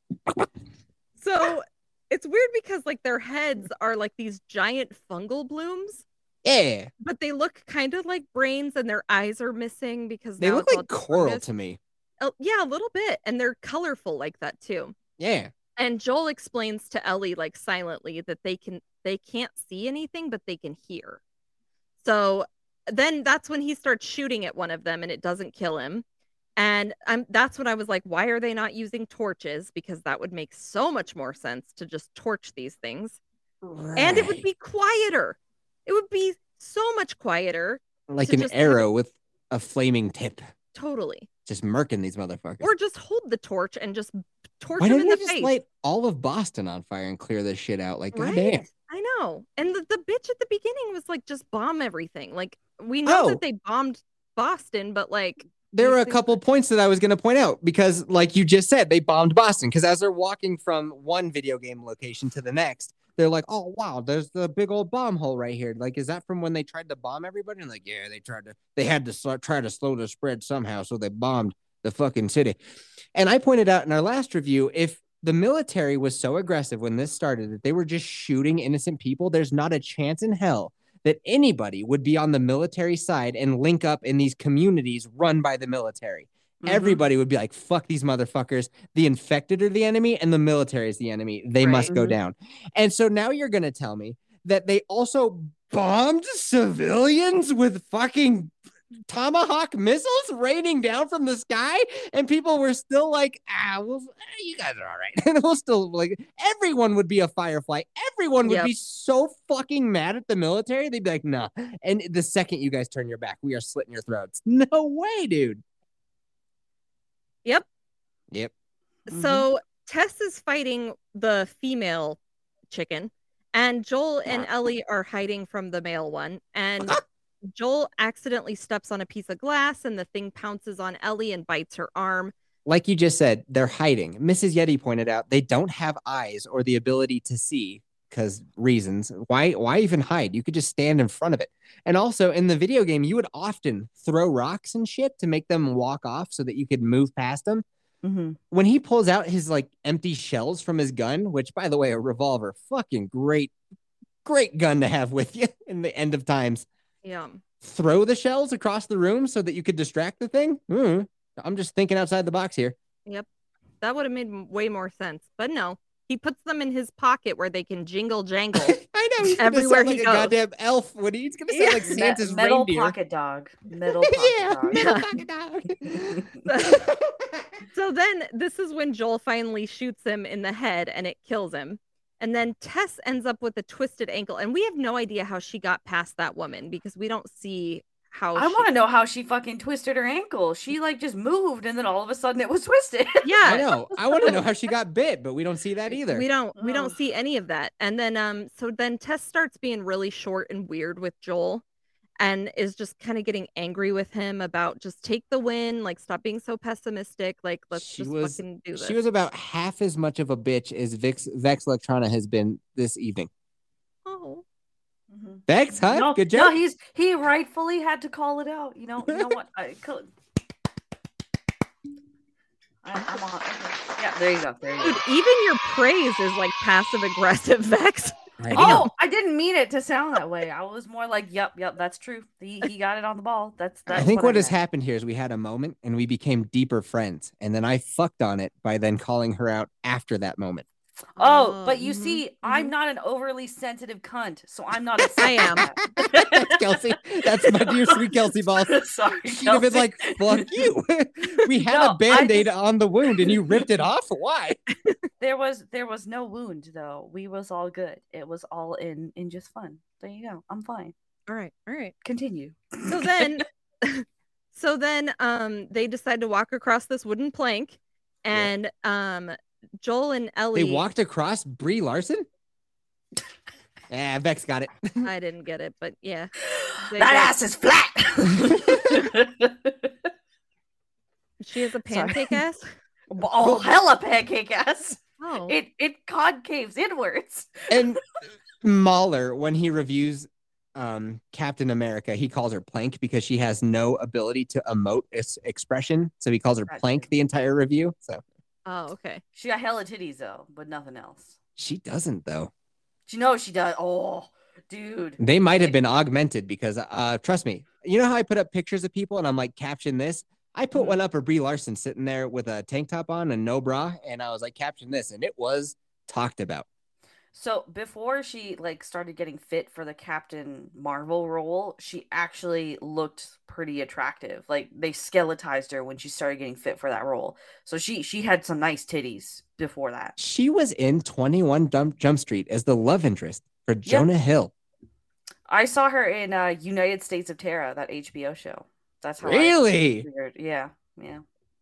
So it's weird because like their heads are like these giant fungal blooms, yeah, but they look kind of like brains and their eyes are missing because they look like coral fungus. to me. Oh, yeah, a little bit, and they're colorful like that too. Yeah, And Joel explains to Ellie like silently that they can they can't see anything but they can hear. So then that's when he starts shooting at one of them and it doesn't kill him. And um, that's when I was like, why are they not using torches? Because that would make so much more sense to just torch these things. And it would be quieter. It would be so much quieter. like an have- arrow with a flaming tip, Totally. just murking these motherfuckers. Or just hold the torch and just torch Why them didn't in they the just face. light all of Boston on fire and clear this shit out? Like, Right? goddamn. I know. And the, the bitch at the beginning was like, just bomb everything. Like, we know Oh. that they bombed Boston, but like, there were a couple points that I was going to point out because, like you just said, they bombed Boston. Because as they're walking from one video game location to the next, they're like, "Oh wow, there's the big old bomb hole right here." Like, is that from when they tried to bomb everybody? And like, yeah, they tried to. They had to sl- try to slow the spread somehow, so they bombed the fucking city. And I pointed out in our last review, if the military was so aggressive when this started that they were just shooting innocent people, there's not a chance in hell that anybody would be on the military side and link up in these communities run by the military. Mhm. Everybody would be like, fuck these motherfuckers. The infected are the enemy and the military is the enemy. They Right. must go down. And so now you're going to tell me that they also bombed civilians with fucking tomahawk missiles raining down from the sky and people were still like ah well eh, you guys are all right and we'll still like everyone would be a firefly everyone would Yep. be so fucking mad at the military they'd be like nah and the second you guys turn your back we are slitting your throats no way dude Yep. yep. So mm-hmm. Tess is fighting the female chicken, and Joel and Ellie are hiding from the male one. And Joel accidentally steps on a piece of glass, and the thing pounces on Ellie and bites her arm. like you just said, they're hiding. Mrs. Yeti pointed out they don't have eyes or the ability to see because reasons. Why why even hide? You could just stand in front of it. And also in the video game, you would often throw rocks and shit to make them walk off so that you could move past them. Mhm. When he pulls out his like empty shells from his gun, which by the way, a revolver, fucking great, great gun to have with you in the end of times. Yeah. Throw the shells across the room so that you could distract the thing. Hmm. I'm just thinking outside the box here. Yep. That would have made way more sense. But no, he puts them in his pocket where they can jingle jangle. I know he's gonna Everywhere sound he like a goes. goddamn elf when he's gonna sound Yeah. like Me- Santa's metal reindeer. pocket dog. Metal pocket yeah, dog. metal pocket dog. so then this is when Joel finally shoots him in the head and it kills him. And then Tess ends up with a twisted ankle. And we have no idea how she got past that woman because we don't see how I she- want to know how she fucking twisted her ankle. She like just moved and then all of a sudden it was twisted. Yeah. I know. I want to know how she got bit, but we don't see that either. We don't we Oh. don't see any of that. And then um so then Tess starts being really short and weird with Joel and is just kind of getting angry with him about just take the win, like stop being so pessimistic, like let's She just was- fucking do this. She was about half as much of a bitch as Vix, Vex Electronica has been this evening. Mhm. Vex, huh? No, Good no, he's he rightfully had to call it out. You know, you know what? I could. I, I'm on. Yeah, there you go. There you Dude, go. even your praise is like passive aggressive Vex. I. Oh, I didn't mean it to sound that way. I was more like, "Yep, yep, that's true. He he got it on the ball. That's that's." I think what, I has happened here is we had a moment and we became deeper friends. And then I fucked on it by then calling her out after that moment. Oh, but you mhm, see, mhm. I'm not an overly sensitive cunt, so I'm not. I am. That's Kelsey. That's my dear sweet Kelsey Balls. Sorry, She'd have been like, fuck you. we had No, a band-aid just- on the wound and you ripped it off. Why? there was there was no wound though. We was all good. It was all in in just fun. There you go. I'm fine. All right, all right. Continue. So then so then um they decide to walk across this wooden plank and um Joel and Ellie They walked across Brie Larson? Yeah, Vex got it. I didn't get it, but yeah. They that got- ass is flat. She has a Sorry. pancake ass. oh, hella pancake ass. Oh. It it concaves inwards. and MauLer, when he reviews um, Captain America, he calls her Plank because she has no ability to emote its expression. So he calls her Plank the entire review. So oh, okay. She got hella titties though, but nothing else. she doesn't, though. She knows she does. Oh, dude. They might have been augmented because, uh, trust me, you know how I put up pictures of people and I'm like, caption this? I put Mhm. one up of Brie Larson sitting there with a tank top on and no bra. And I was like, caption this. And it was talked about. So before she like started getting fit for the Captain Marvel role, she actually looked pretty attractive. Like they skeletized her when she started getting fit for that role. So she she had some nice titties before that. She was in 21 Jump, Jump Street as the love interest for Jonah Hill. I saw her in uh United States of Tara, that HBO show. That's how Really? Yeah, yeah,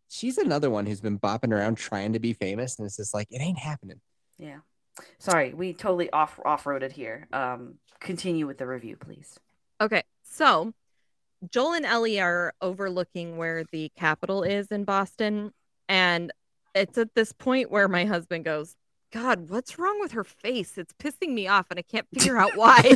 She's another one who's been bopping around trying to be famous, and it's just like it ain't happening. yeah. Sorry, we totally off off roaded here. Um, continue with the review, please. Okay. So Joel and Ellie are overlooking where the Capitol is in Boston. And it's at this point where my husband goes, God, what's wrong with her face? It's pissing me off and I can't figure out why.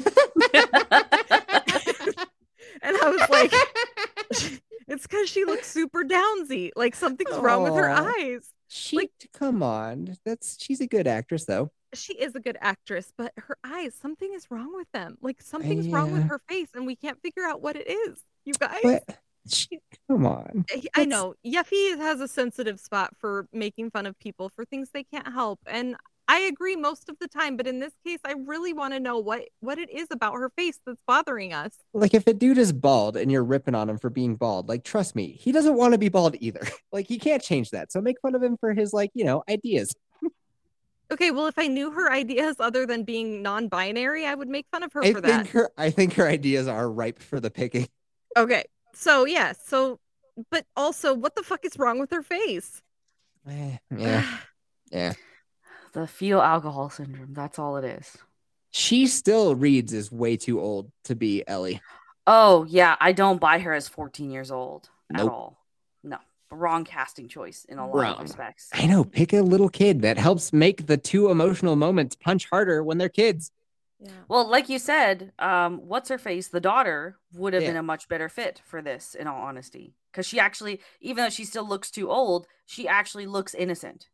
and I was like, it's because she looks super downsy. Like something's wrong with her eyes. She, Like- come on, that's she's a good actress though. She is a good actress, but her eyes, something is wrong with them. Like uh, something's wrong with her face, and we can't figure out what it is. You guys, But she, come on, eh, I- I know Yeffy has a sensitive spot for making fun of people for things they can't help, and I agree most of the time. But in this case, I really want to know what what it is about her face that's bothering us. like if a dude is bald and you're ripping on him for being bald, like trust me, he doesn't want to be bald either. like he can't change that. So make fun of him for his like you know ideas. Okay, well, if I knew her ideas other than being non-binary, I would make fun of her I for think that. her I think her ideas are ripe for the picking. Okay, so yeah, so but also, what the fuck is wrong with her face? Eh, yeah, yeah. The fetal alcohol syndrome. That's all it is. She still reads is way too old to be Ellie. Oh yeah, I don't buy her as 14 years old Nope. at all. No, wrong casting choice in a lot Wrong. of respects. I know. Pick a little kid that helps make the two emotional moments punch harder when they're kids. Yeah. Well, like you said, um, what's her face? The daughter would have Yeah. been a much better fit for this, in all honesty, because she actually, even though she still looks too old, she actually looks innocent.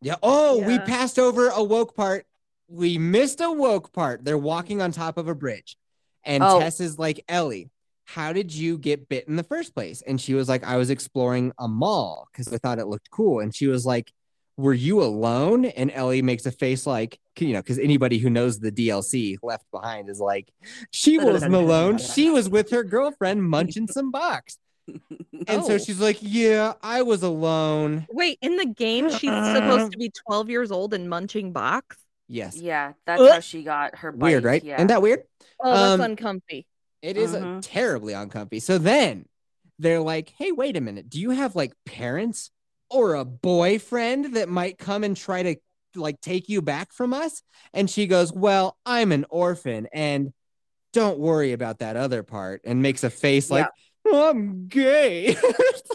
Yeah. Oh, we passed over a woke part. We missed a woke part. They're walking on top of a bridge. And Oh. Tess is like, Ellie, how did you get bit in the first place? And she was like, I was exploring a mall because I thought it looked cool. And she was like, Were you alone? And Ellie makes a face like, you know, because anybody who knows the DLC left behind is like, She wasn't alone. She was with her girlfriend munching some box. And so Oh. she's like, Yeah, I was alone. Wait, in the game, she's supposed to be 12 years old and munching box. Yes. Yeah, that's Ugh. how she got her bite. Weird, right? Yeah. Isn't that weird? Oh, that's Um, uncomfy. It is uh, Mhm. terribly uncomfy. So then they're like, hey, wait a minute. Do you have like parents or a boyfriend that might come and try to like take you back from us? And she goes, well, I'm an orphan and don't worry about that other part and makes a face like, I'm gay.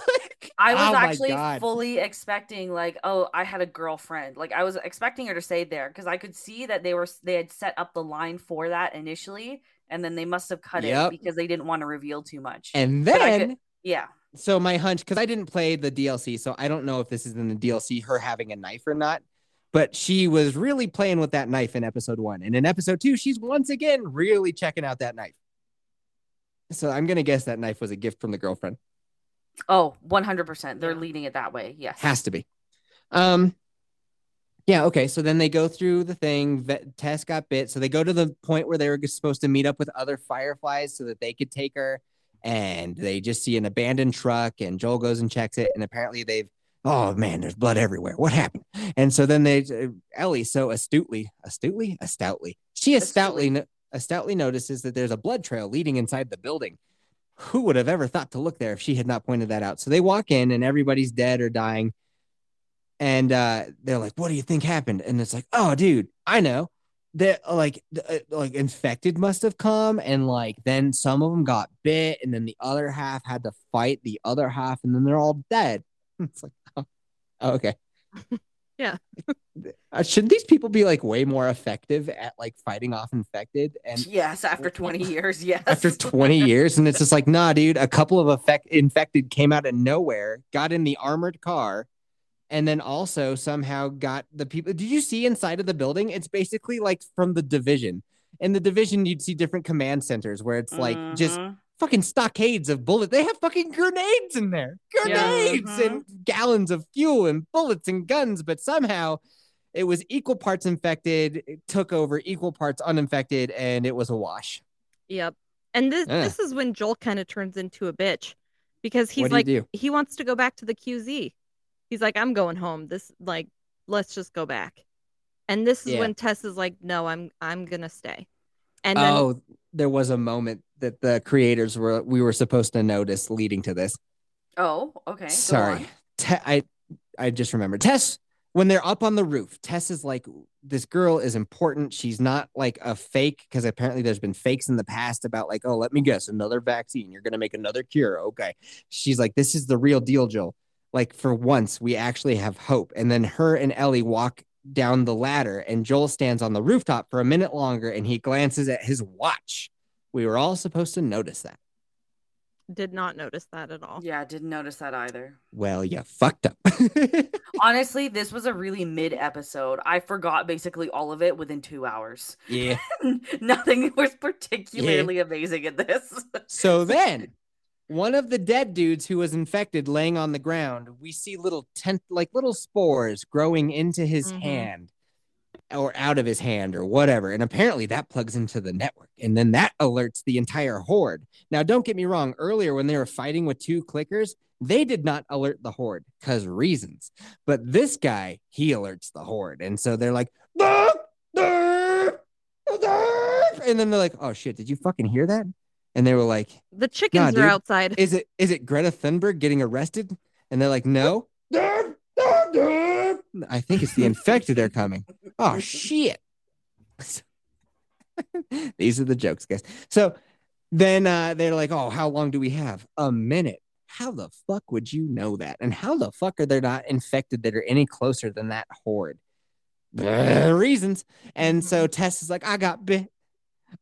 Like, I was oh actually fully expecting like, oh, I had a girlfriend. Like I was expecting her to say there because I could see that they were they had set up the line for that initially, and then they must have cut Yep. it because they didn't want to reveal too much. And then could- yeah, so my hunch because i didn't play the dlc so i don't know if this is in the dlc her having a knife or not but she was really playing with that knife in episode one and in episode two she's once again really checking out that knife so i'm gonna guess that knife was a gift from the girlfriend Oh, oh, one hundred percent. They're Yeah. leading it that way. Yes, has to be um yeah okay so then they go through the thing tess got bit so they go to the point where they were supposed to meet up with other fireflies so that they could take her and they just see an abandoned truck and joel goes and checks it and apparently they've oh man there's blood everywhere. What happened? And so then they uh, ellie so astutely astutely? Astoutly. She Astutely. astoutly astoutly notices that there's a blood trail leading inside the building. Who would have ever thought to look there if she had not pointed that out? So they walk in and everybody's dead or dying and uh they're like what do you think happened and it's like oh dude i know that like th- uh, like infected must have come and like then some of them got bit and then the other half had to fight the other half and then they're all dead it's like oh, okay Yeah. uh, should these people be like way more effective at like fighting off infected and yes. After twenty years, yes. after 20 years and it's just like nah dude a couple of effect infected came out of nowhere got in the armored car and then also somehow got the people did you see inside of the building it's basically like from the division in the division you'd see different command centers where it's like just Mhm. fucking stockades of bullets they have fucking grenades in there grenades Mhm. and gallons of fuel and bullets and guns but somehow it was equal parts infected it took over equal parts uninfected and it was a wash Yep. And this Yeah. this is when Joel kind of turns into a bitch because he's what do like do he wants to go back to the QZ. He's like, I'm going home. This like, let's just go back. And this is Yeah. when Tess is like, No, I'm I'm gonna stay. And then oh, there was a moment that the creators were we were supposed to notice leading to this. Oh, okay. Sorry. Te- I I just remembered Tess when they're up on the roof. Tess is like, this girl is important. She's not like a fake because apparently there's been fakes in the past about like, oh, let me guess, another vaccine. You're gonna make another cure. Okay, she's like, this is the real deal, Joel. Like for once, we actually have hope. And then her and Ellie walk down the ladder, and Joel stands on the rooftop for a minute longer, and he glances at his watch. We were all supposed to notice that. did not notice that at all. Yeah, didn't notice that either. Well, you fucked up. Honestly, this was a really mid episode. I forgot basically all of it within two hours. yeah. Nothing was particularly amazing in this. So then, one of the dead dudes who was infected laying on the ground, we see little tent like little spores growing into his Mhm. hand or out of his hand or whatever. And apparently that plugs into the network. And then that alerts the entire horde. Now, don't get me wrong, earlier when they were fighting with two clickers, they did not alert the horde because reasons. But this guy, he alerts the horde. And so they're like, and then they're like, oh shit, did you fucking hear that? And they were like, The chickens dude. are outside. is it is it Greta Thunberg getting arrested? And they're like, no. I think it's the infected they're coming. Oh shit. These are the jokes, guys. So then uh, they're like, oh, how long do we have? A minute. How the fuck would you know that? And how the fuck are they not infected that are any closer than that horde? Reasons. And so Tess is like, I got bit.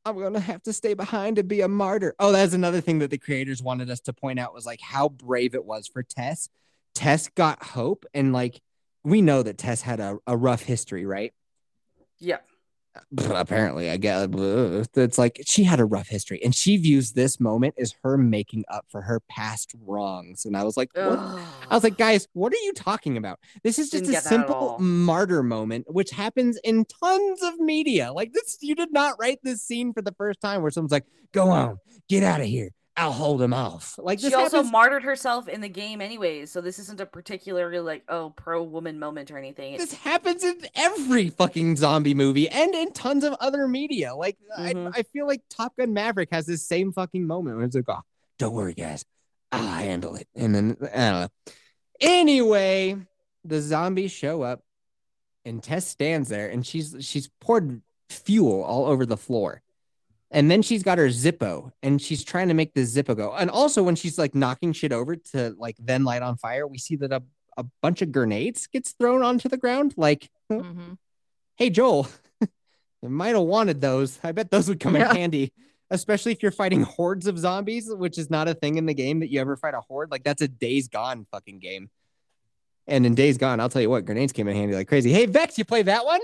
I'm gonna have to stay behind to be a martyr. Oh, that's another thing that the creators wanted us to point out was like how brave it was for Tess. Tess got hope, and like we know that Tess had a, a rough history, right? yeah. Apparently i guess it's like she had a rough history and she views this moment as her making up for her past wrongs and i was like what? i was like guys what are you talking about? This is just Didn't a get simple martyr moment which happens in tons of media like this you did not write this scene for the first time where someone's like go on get out of here i'll hold him off like she also martyred herself in the game anyways, so this isn't a particularly like oh pro woman moment or anything. this happens in every fucking zombie movie and in tons of other media. Like Mhm. I, I feel like Top Gun Maverick has this same fucking moment where it's like, oh, don't worry, guys, I'll handle it. And then I don't know. Anyway, the zombies show up, and Tess stands there, and she's she's poured fuel all over the floor. And then she's got her Zippo and she's trying to make the Zippo go. And also, when she's like knocking shit over to like then light on fire, we see that a, a bunch of grenades gets thrown onto the ground. Like, Mhm. hey, Joel, you might have wanted those. I bet those would come Yeah. in handy, especially if you're fighting hordes of zombies, which is not a thing in the game that you ever fight a horde. Like, that's a Days Gone fucking game. And in Days Gone, I'll tell you what, grenades came in handy like crazy. Hey, Vex, you play that one?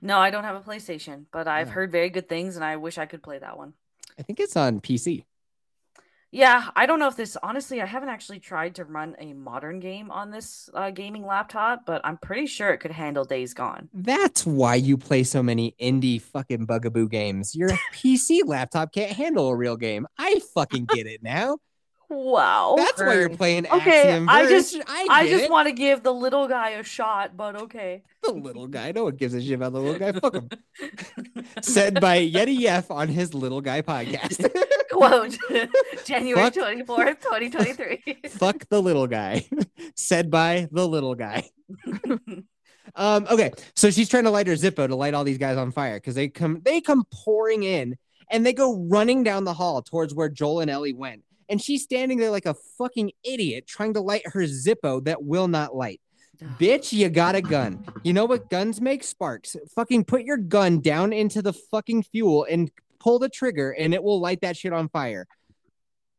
No, I don't have a PlayStation, but I've Yeah. heard very good things, and I wish I could play that one. I think it's on PC. Yeah, I don't know if this honestly, I haven't actually tried to run a modern game on this uh, gaming laptop, but I'm pretty sure it could handle Days Gone. That's why you play so many indie fucking bugaboo games. Your PC laptop can't handle a real game. I fucking get it now. Wow. That's why you're playing Okay, Axiom I just- I, I just it. want to give the little guy a shot, but okay. the little guy. No one gives a shit about the little guy. Fuck him. Said by Yeti Yef on his little guy podcast. Quote January Fuck. 24th, 2023. Fuck the little guy. Said by the little guy. Um, okay, so she's trying to light her Zippo to light all these guys on fire because they come they come pouring in and they go running down the hall towards where Joel and Ellie went. And she's standing there like a fucking idiot trying to light her Zippo that will not light. Bitch, you got a gun. You know what guns make? Sparks. Fucking put your gun down into the fucking fuel and pull the trigger and it will light that shit on fire.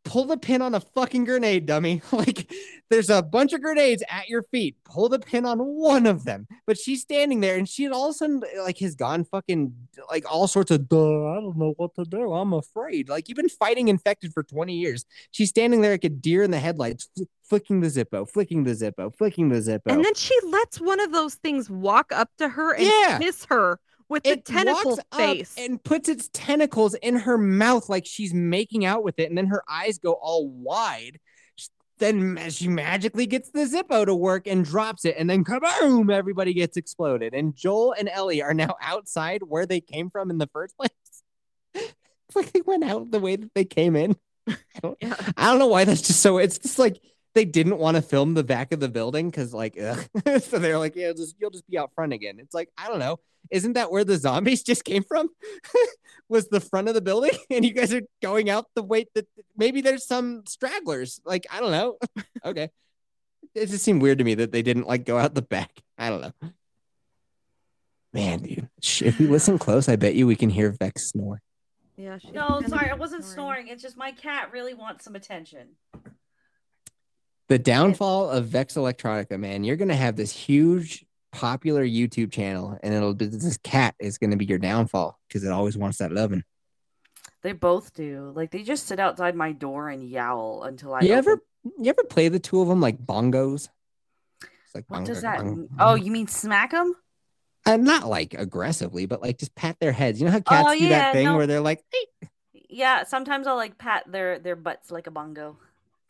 Pull the pin on a fucking grenade, dummy. like there's a bunch of grenades at your feet. Pull the pin on one of them. But she's standing there and she all of a sudden like has gone fucking like all sorts of duh, I don't know what to do. I'm afraid. Like you've been fighting infected for 20 years. She's standing there like a deer in the headlights, fl- flicking the Zippo, flicking the Zippo, flicking the Zippo. And then she lets one of those things walk up to her and Yeah. kiss her with it the tentacle face. and puts its tentacles in her mouth like she's making out with it, and then her eyes go all wide. Then she magically gets the Zippo to work and drops it, and then kaboom! Everybody gets exploded, and Joel and Ellie are now outside where they came from in the first place. it's like they went out the way that they came in. I don't, Yeah. I don't know why that's just so. It's just like they didn't want to film the back of the building because, like, ugh. so they're like, "Yeah, just you'll just be out front again." It's like I don't know. Isn't that where the zombies just came from? Was the front of the building, and you guys are going out the way that maybe there's some stragglers. Like I don't know. okay, it just seemed weird to me that they didn't like go out the back. I don't know. Man, dude, sh- if we listen close, I bet you we can hear Vex snore. yeah, she's No, sorry, I wasn't snoring. It's just my cat really wants some attention. The downfall of Vex Electronica, man, you're gonna have this huge popular YouTube channel, and it'll be this cat is gonna be your downfall because it always wants that loving. They both do. Like they just sit outside my door and yowl until I. You ever you ever play the two of them like bongos? It's like What bongo, does that? bongo. Oh, you mean smack them? and uh, not like aggressively, but like just pat their heads. You know how cats Oh, do yeah, that thing no. where they're like, "Hey." Yeah, sometimes I'll like pat their their butts like a bongo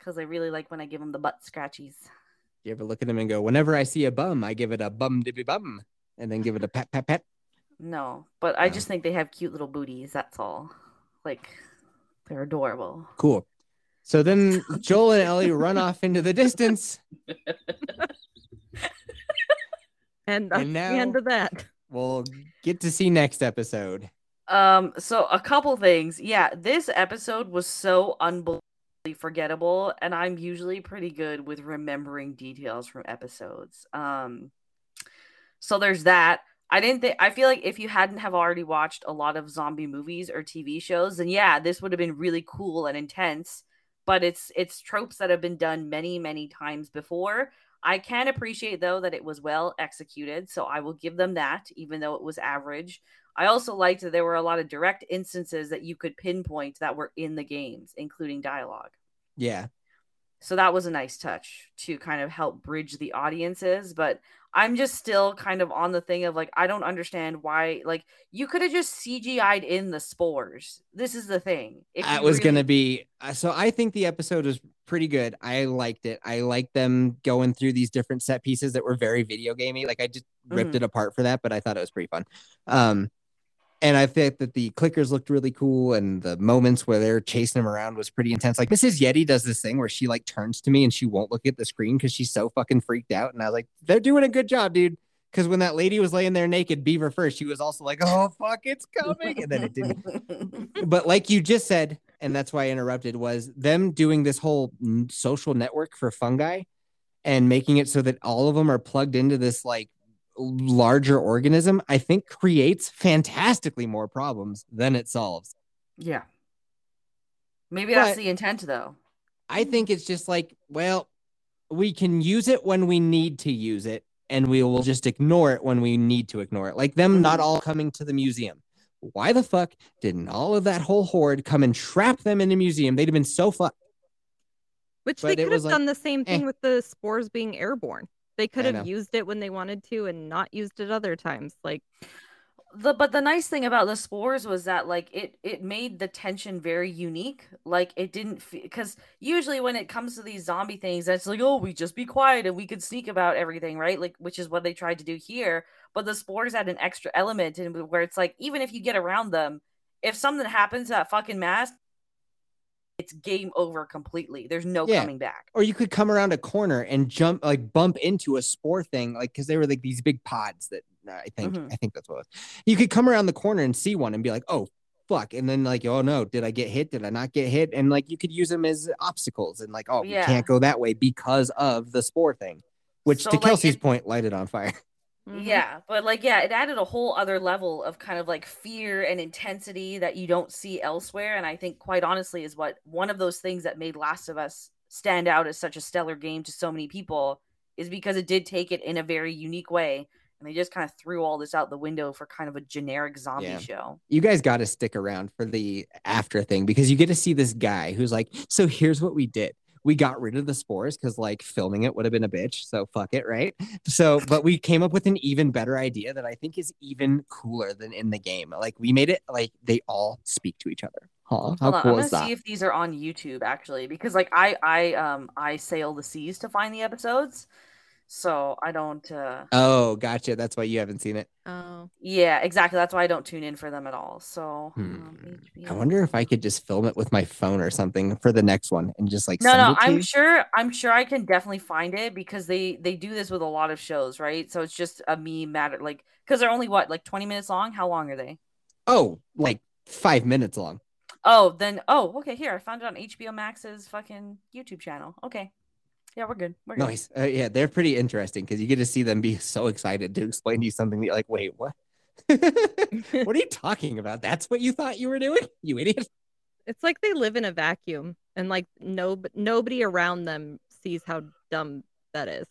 because I really like when I give them the butt scratchies. you ever look at them and go, whenever I see a bum, I give it a bum dibby bum, and then give it a pat pat pat. No, but I No. just think they have cute little booties. That's all. Like they're adorable. Cool. So then Joel and Ellie run off into the distance. And that's And the end of that. We'll get to see next episode. Um, so a couple things. Yeah, this episode was so unbelievably forgettable, and I'm usually pretty good with remembering details from episodes. Um, so there's that. I didn't think I feel like if you hadn't have already watched a lot of zombie movies or TV shows, then yeah, this would have been really cool and intense. But it's it's tropes that have been done many, many times before. I can appreciate though that it was well executed, so I will give them that, even though it was average. I also liked that there were a lot of direct instances that you could pinpoint that were in the games, including dialogue. Yeah. So that was a nice touch to kind of help bridge the audiences. But I'm just still kind of on the thing of like, I don't understand why, like, you could have just CGI'd in the spores. This is the thing. If that was really... going to be, uh, so I think the episode was pretty good. I liked it. I liked them going through these different set pieces that were very video gamey. Like, I just ripped mm-hmm. it apart for that, but I thought it was pretty fun. Um, and I think that the clickers looked really cool, and the moments where they're chasing him around was pretty intense. Like Mrs. Yeti does this thing where she like turns to me and she won't look at the screen because she's so fucking freaked out. And I was like, they're doing a good job, dude. Because when that lady was laying there naked, Beaver first, she was also like, "Oh fuck, it's coming," and then it didn't. but like you just said, and that's why I interrupted, was them doing this whole social network for fungi and making it so that all of them are plugged into this like larger organism, I think creates fantastically more problems than it solves. Yeah. Maybe that's but the intent though. I think it's just like, well, we can use it when we need to use it and we will just ignore it when we need to ignore it. Like them not mm-hmm. all coming to the museum. Why the fuck didn't all of that whole horde come and trap them in a museum? They'd have been so fucked. Which but they could have like, done the same thing eh. with the spores being airborne. They could have used it when they wanted to and not used it other times. Like the but the nice thing about the spores was that like it it made the tension very unique. Like it didn't because usually when it comes to these zombie things, that's like oh we just be quiet and we could sneak about everything, right? Like which is what they tried to do here. But the spores had an extra element in where it's like even if you get around them, if something happens to that fucking mask, it's game over completely. There's no yeah. coming back. Or you could come around a corner and jump, like bump into a spore thing, like because they were like these big pods that I think mm-hmm. I think that's what it was. You could come around the corner and see one and be like, oh fuck, and then like, oh no, did I get hit? Did I not get hit? And like you could use them as obstacles and like, oh, yeah. we can't go that way because of the spore thing, which so, to like, Kelsey's it, point, lighted on fire. Mm-hmm. Yeah, but like yeah, it added a whole other level of kind of like fear and intensity that you don't see elsewhere and I think quite honestly is what one of those things that made Last of Us stand out as such a stellar game to so many people is because it did take it in a very unique way and they just kind of threw all this out the window for kind of a generic zombie yeah. show. You guys got to stick around for the after thing because you get to see this guy who's like, "So here's what we did we got rid of the spores because like filming it would have been a bitch. So fuck it, right? So, but we came up with an even better idea that I think is even cooler than in the game. Like we made it like they all speak to each other. Huh? How on, cool I'm is that? See if these are on YouTube actually, because like I I um I sail the seas to find the episodes so I don't. uh Oh, gotcha. That's why you haven't seen it. Oh, yeah, exactly. That's why I don't tune in for them at all. So hmm. um, I wonder if I could just film it with my phone or something for the next one and just like no, no. I'm you? sure. I'm sure I can definitely find it because they they do this with a lot of shows, right? So it's just a me matter like because they're only what like 20 minutes long. How long are they? Oh, like five minutes long. Oh, then oh, okay. Here I found it on HBO Max's fucking YouTube channel. Okay. Yeah, we're good. We're good. Nice. Uh, yeah, they're pretty interesting because you get to see them be so excited to explain to you something that you're like, wait, what? what are you talking about? That's what you thought you were doing, you idiot. It's like they live in a vacuum and like no nobody around them sees how dumb that is.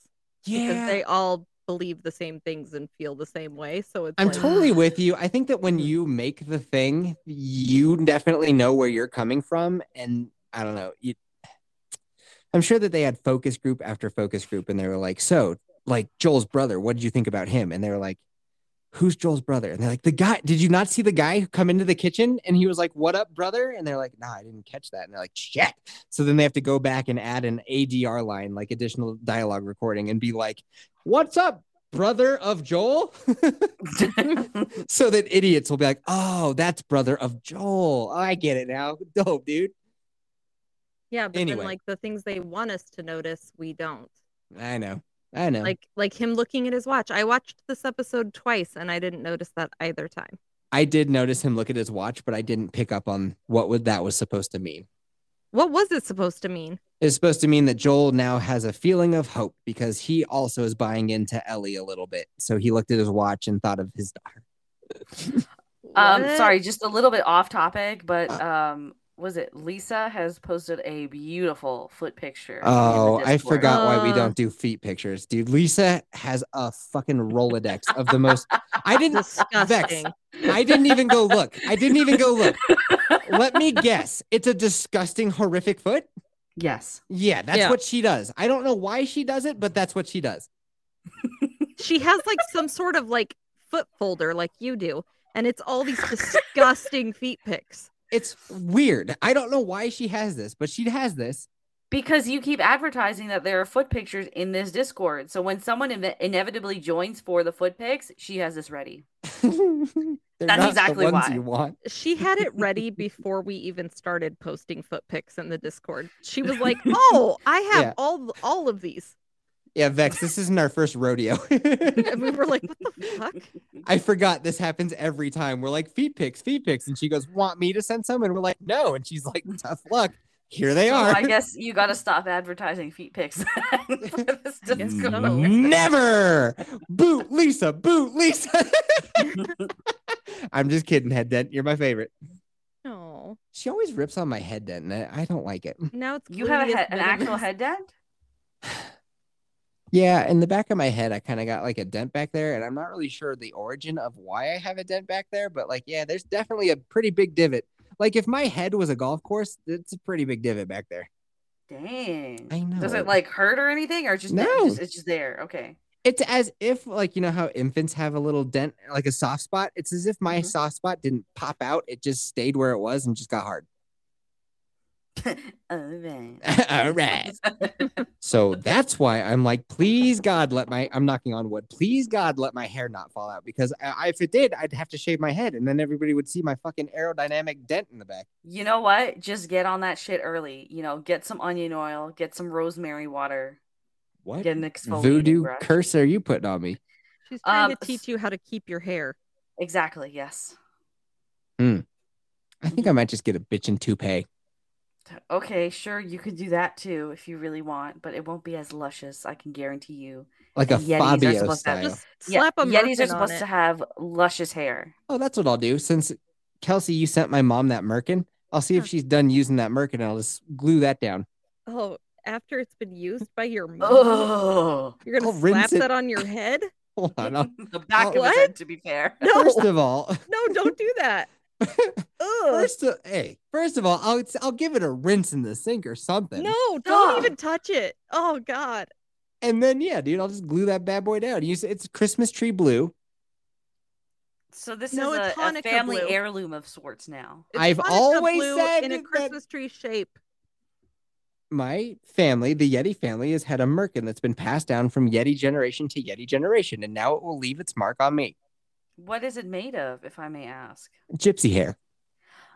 Yeah. Because they all believe the same things and feel the same way. So it's I'm like... totally with you. I think that when mm-hmm. you make the thing, you definitely know where you're coming from. And I don't know, you I'm sure that they had focus group after focus group, and they were like, "So, like Joel's brother, what did you think about him?" And they were like, "Who's Joel's brother?" And they're like, "The guy. Did you not see the guy who come into the kitchen?" And he was like, "What up, brother?" And they're like, "Nah, I didn't catch that." And they're like, "Shit." So then they have to go back and add an ADR line, like additional dialogue recording, and be like, "What's up, brother of Joel?" so that idiots will be like, "Oh, that's brother of Joel. I get it now. Dope, dude." Yeah, but anyway. then like the things they want us to notice, we don't. I know. I know. Like like him looking at his watch. I watched this episode twice and I didn't notice that either time. I did notice him look at his watch, but I didn't pick up on what would that was supposed to mean. What was it supposed to mean? It's supposed to mean that Joel now has a feeling of hope because he also is buying into Ellie a little bit. So he looked at his watch and thought of his daughter. um, sorry, just a little bit off topic, but uh. um, was it Lisa has posted a beautiful foot picture. Oh, I Discord. forgot why we Uh. don't do feet pictures, dude. Lisa has a fucking Rolodex of the most. I didn't. Disgusting. I didn't even go look. I didn't even go look. Let me guess. It's a disgusting, horrific foot. Yes. Yeah, that's Yeah. what she does. I don't know why she does it, but that's what she does. She has like some sort of like foot folder like you do, and it's all these disgusting feet pics. It's weird. I don't know why she has this, but she has this. Because you keep advertising that there are foot pictures in this Discord. So when someone inve- inevitably joins for the foot pics, she has this ready. That's exactly the why. you want. She had it ready before we even started posting foot pics in the Discord. She was like, "Oh, I have Yeah. all all of these," Yeah, Vex, this isn't our first rodeo. and we were like, "What the fuck?" I forgot this happens every time. We're like, feet pics, feet pics. And she goes, Want me to send some? And we're like, No. And she's like, Tough luck. Here they So are. I guess you got to stop advertising feet pics for this guess Discord. so. Never boot Lisa, boot Lisa. I'm just kidding, head dent. You're my favorite. Oh, She always rips on my head dent, and I I don't like it. now it's You have a gluteus an actual head dent? Yeah, in the back of my head, I kind of got like a dent back there, and I'm not really sure the origin of why I have a dent back there, but like, yeah, there's definitely a pretty big divot. Like, if my head was a golf course, it's a pretty big divot back there. Dang. I know. Does it like hurt or anything, or just, No. just it's just there? Okay. It's as if, like, you know how infants have a little dent, like a soft spot. It's as if my Mhm. soft spot didn't pop out; it just stayed where it was and just got hard. All right. All right. So that's why I'm like, please God, let my I'm knocking on wood. Please God, let my hair not fall out because I, if it did, I'd have to shave my head, and then everybody would see my fucking aerodynamic dent in the back. You know what? Just get on that shit early. You know, get some onion oil, get some rosemary water, What get an exfoliating voodoo brush. curse are you putting on me? She's trying Um, to teach you how to keep your hair. Exactly. Yes. Hmm. I think I might just get a bitchin' toupee. Okay, sure, you could do that too if you really want, but it won't be as luscious. I can guarantee you. Like a Yetis are Fabio supposed to have style. Just Yeah, slap a Yetis are merkin on supposed it. to have luscious hair. Oh, that's what I'll do. Since Kelsey, you sent my mom that merkin, I'll see if she's done using that merkin and I'll just glue that down. Oh, after it's been used by your mom, Oh, you're gonna I'll slap that on your head? Hold on. I'll- the back of his head. To be fair, No, First of all, no, don't do that. Ugh. first of, hey, first of all, I'll I'll give it a rinse in the sink or something. No, don't Ugh. even touch it. Oh God. And then yeah, dude, I'll just glue that bad boy down. You say it's Christmas tree blue. so this No, is a, a family blue. heirloom of sorts now. It's I've Hanukkah always blue said in a Christmas tree shape. My family, the Yeti family, has had a merkin that's been passed down from Yeti generation to Yeti generation, and now it will leave its mark on me. What is it made of, if I may ask? Gypsy hair.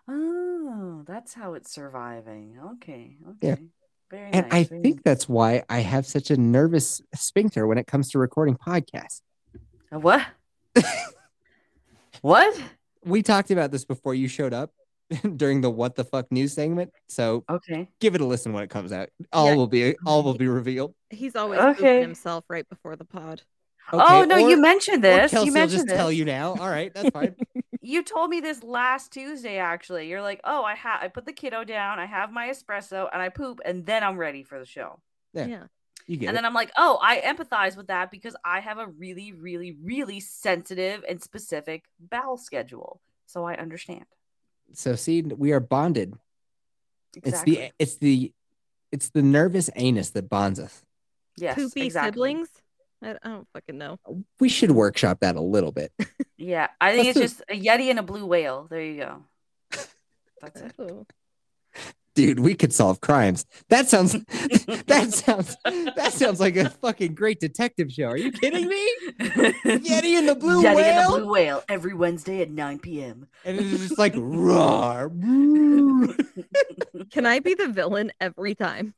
Oh, that's how it's surviving. Okay, okay. Yeah. Very And nice. I very think that's why I have such a nervous sphincter when it comes to recording podcasts. nice. Uh, what? what? We talked about this before you showed up during the what the fuck news segment. So Okay. give it a listen when it comes out. All Yeah. will be all will be revealed. He's always Okay. himself right before the pod. Oh no, or- you mentioned this. Kelsey You will mentioned just this. tell you now. All right, that's fine. You told me this last Tuesday. Actually, you're like, "Oh, I have. I put the kiddo down. I have my espresso, and I poop, and then I'm ready for the show." Yeah. Yeah. You get and it. then I'm like, "Oh, I empathize with that because I have a really, really, really sensitive and specific bowel schedule, so I understand." so see, we are bonded. Exactly. It's the it's the it's the nervous anus that bonds us. yes, Poopy exactly. siblings. I, I don't fucking know. We should workshop that a little bit. Yeah, I think it's just a yeti and a blue whale. There you go. That's it. Oh. Dude, we could solve crimes. That sounds that sounds that sounds like a fucking great detective show. Are you kidding me? Yeti and the blue Yeti whale? Yeti and the blue whale every Wednesday at 9 p.m. And it's just like roar. Can I be the villain every time?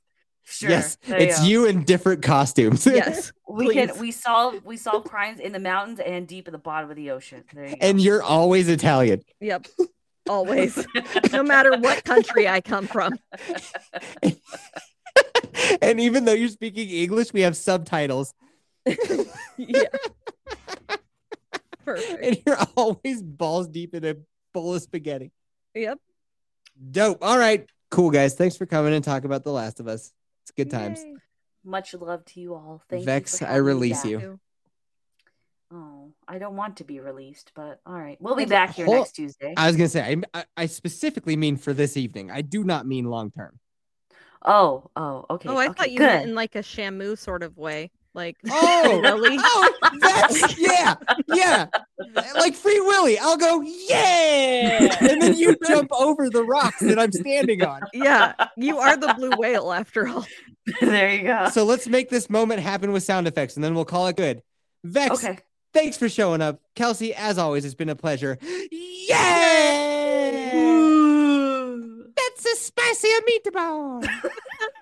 Sure. yes, there it's go. you in different costumes. Yes. We can we solve we solve crimes in the mountains and deep at the bottom of the ocean. There you go. and you're always Italian. Yep. Always. no matter what country I come from. and even though you're speaking English, we have subtitles. Yeah. Perfect. And you're always balls deep in a bowl of spaghetti. Yep. Dope. All right. Cool, guys. Thanks for coming and talking about The Last of Us. It's good times. Yay. Much love to you all. Thank Vex, you. for I release back. you. Oh, I don't want to be released, but all right. We'll be Hold- back here hold- next Tuesday. I was gonna say I, I, I specifically mean for this evening. I do not mean long term. Oh, oh, okay. Oh, I okay, thought you good. meant in like a Shamu sort of way. Like, Oh, really? oh, that's yeah, yeah. Like Free Willy, I'll go yeah, and then you jump over the rocks that I'm standing on. Yeah, you are the blue whale after all. there you go. So let's make this moment happen with sound effects, and then we'll call it good. Vex, okay. thanks for showing up. Kelsey, as always, it's been a pleasure. Yeah, that's a spicy meatball.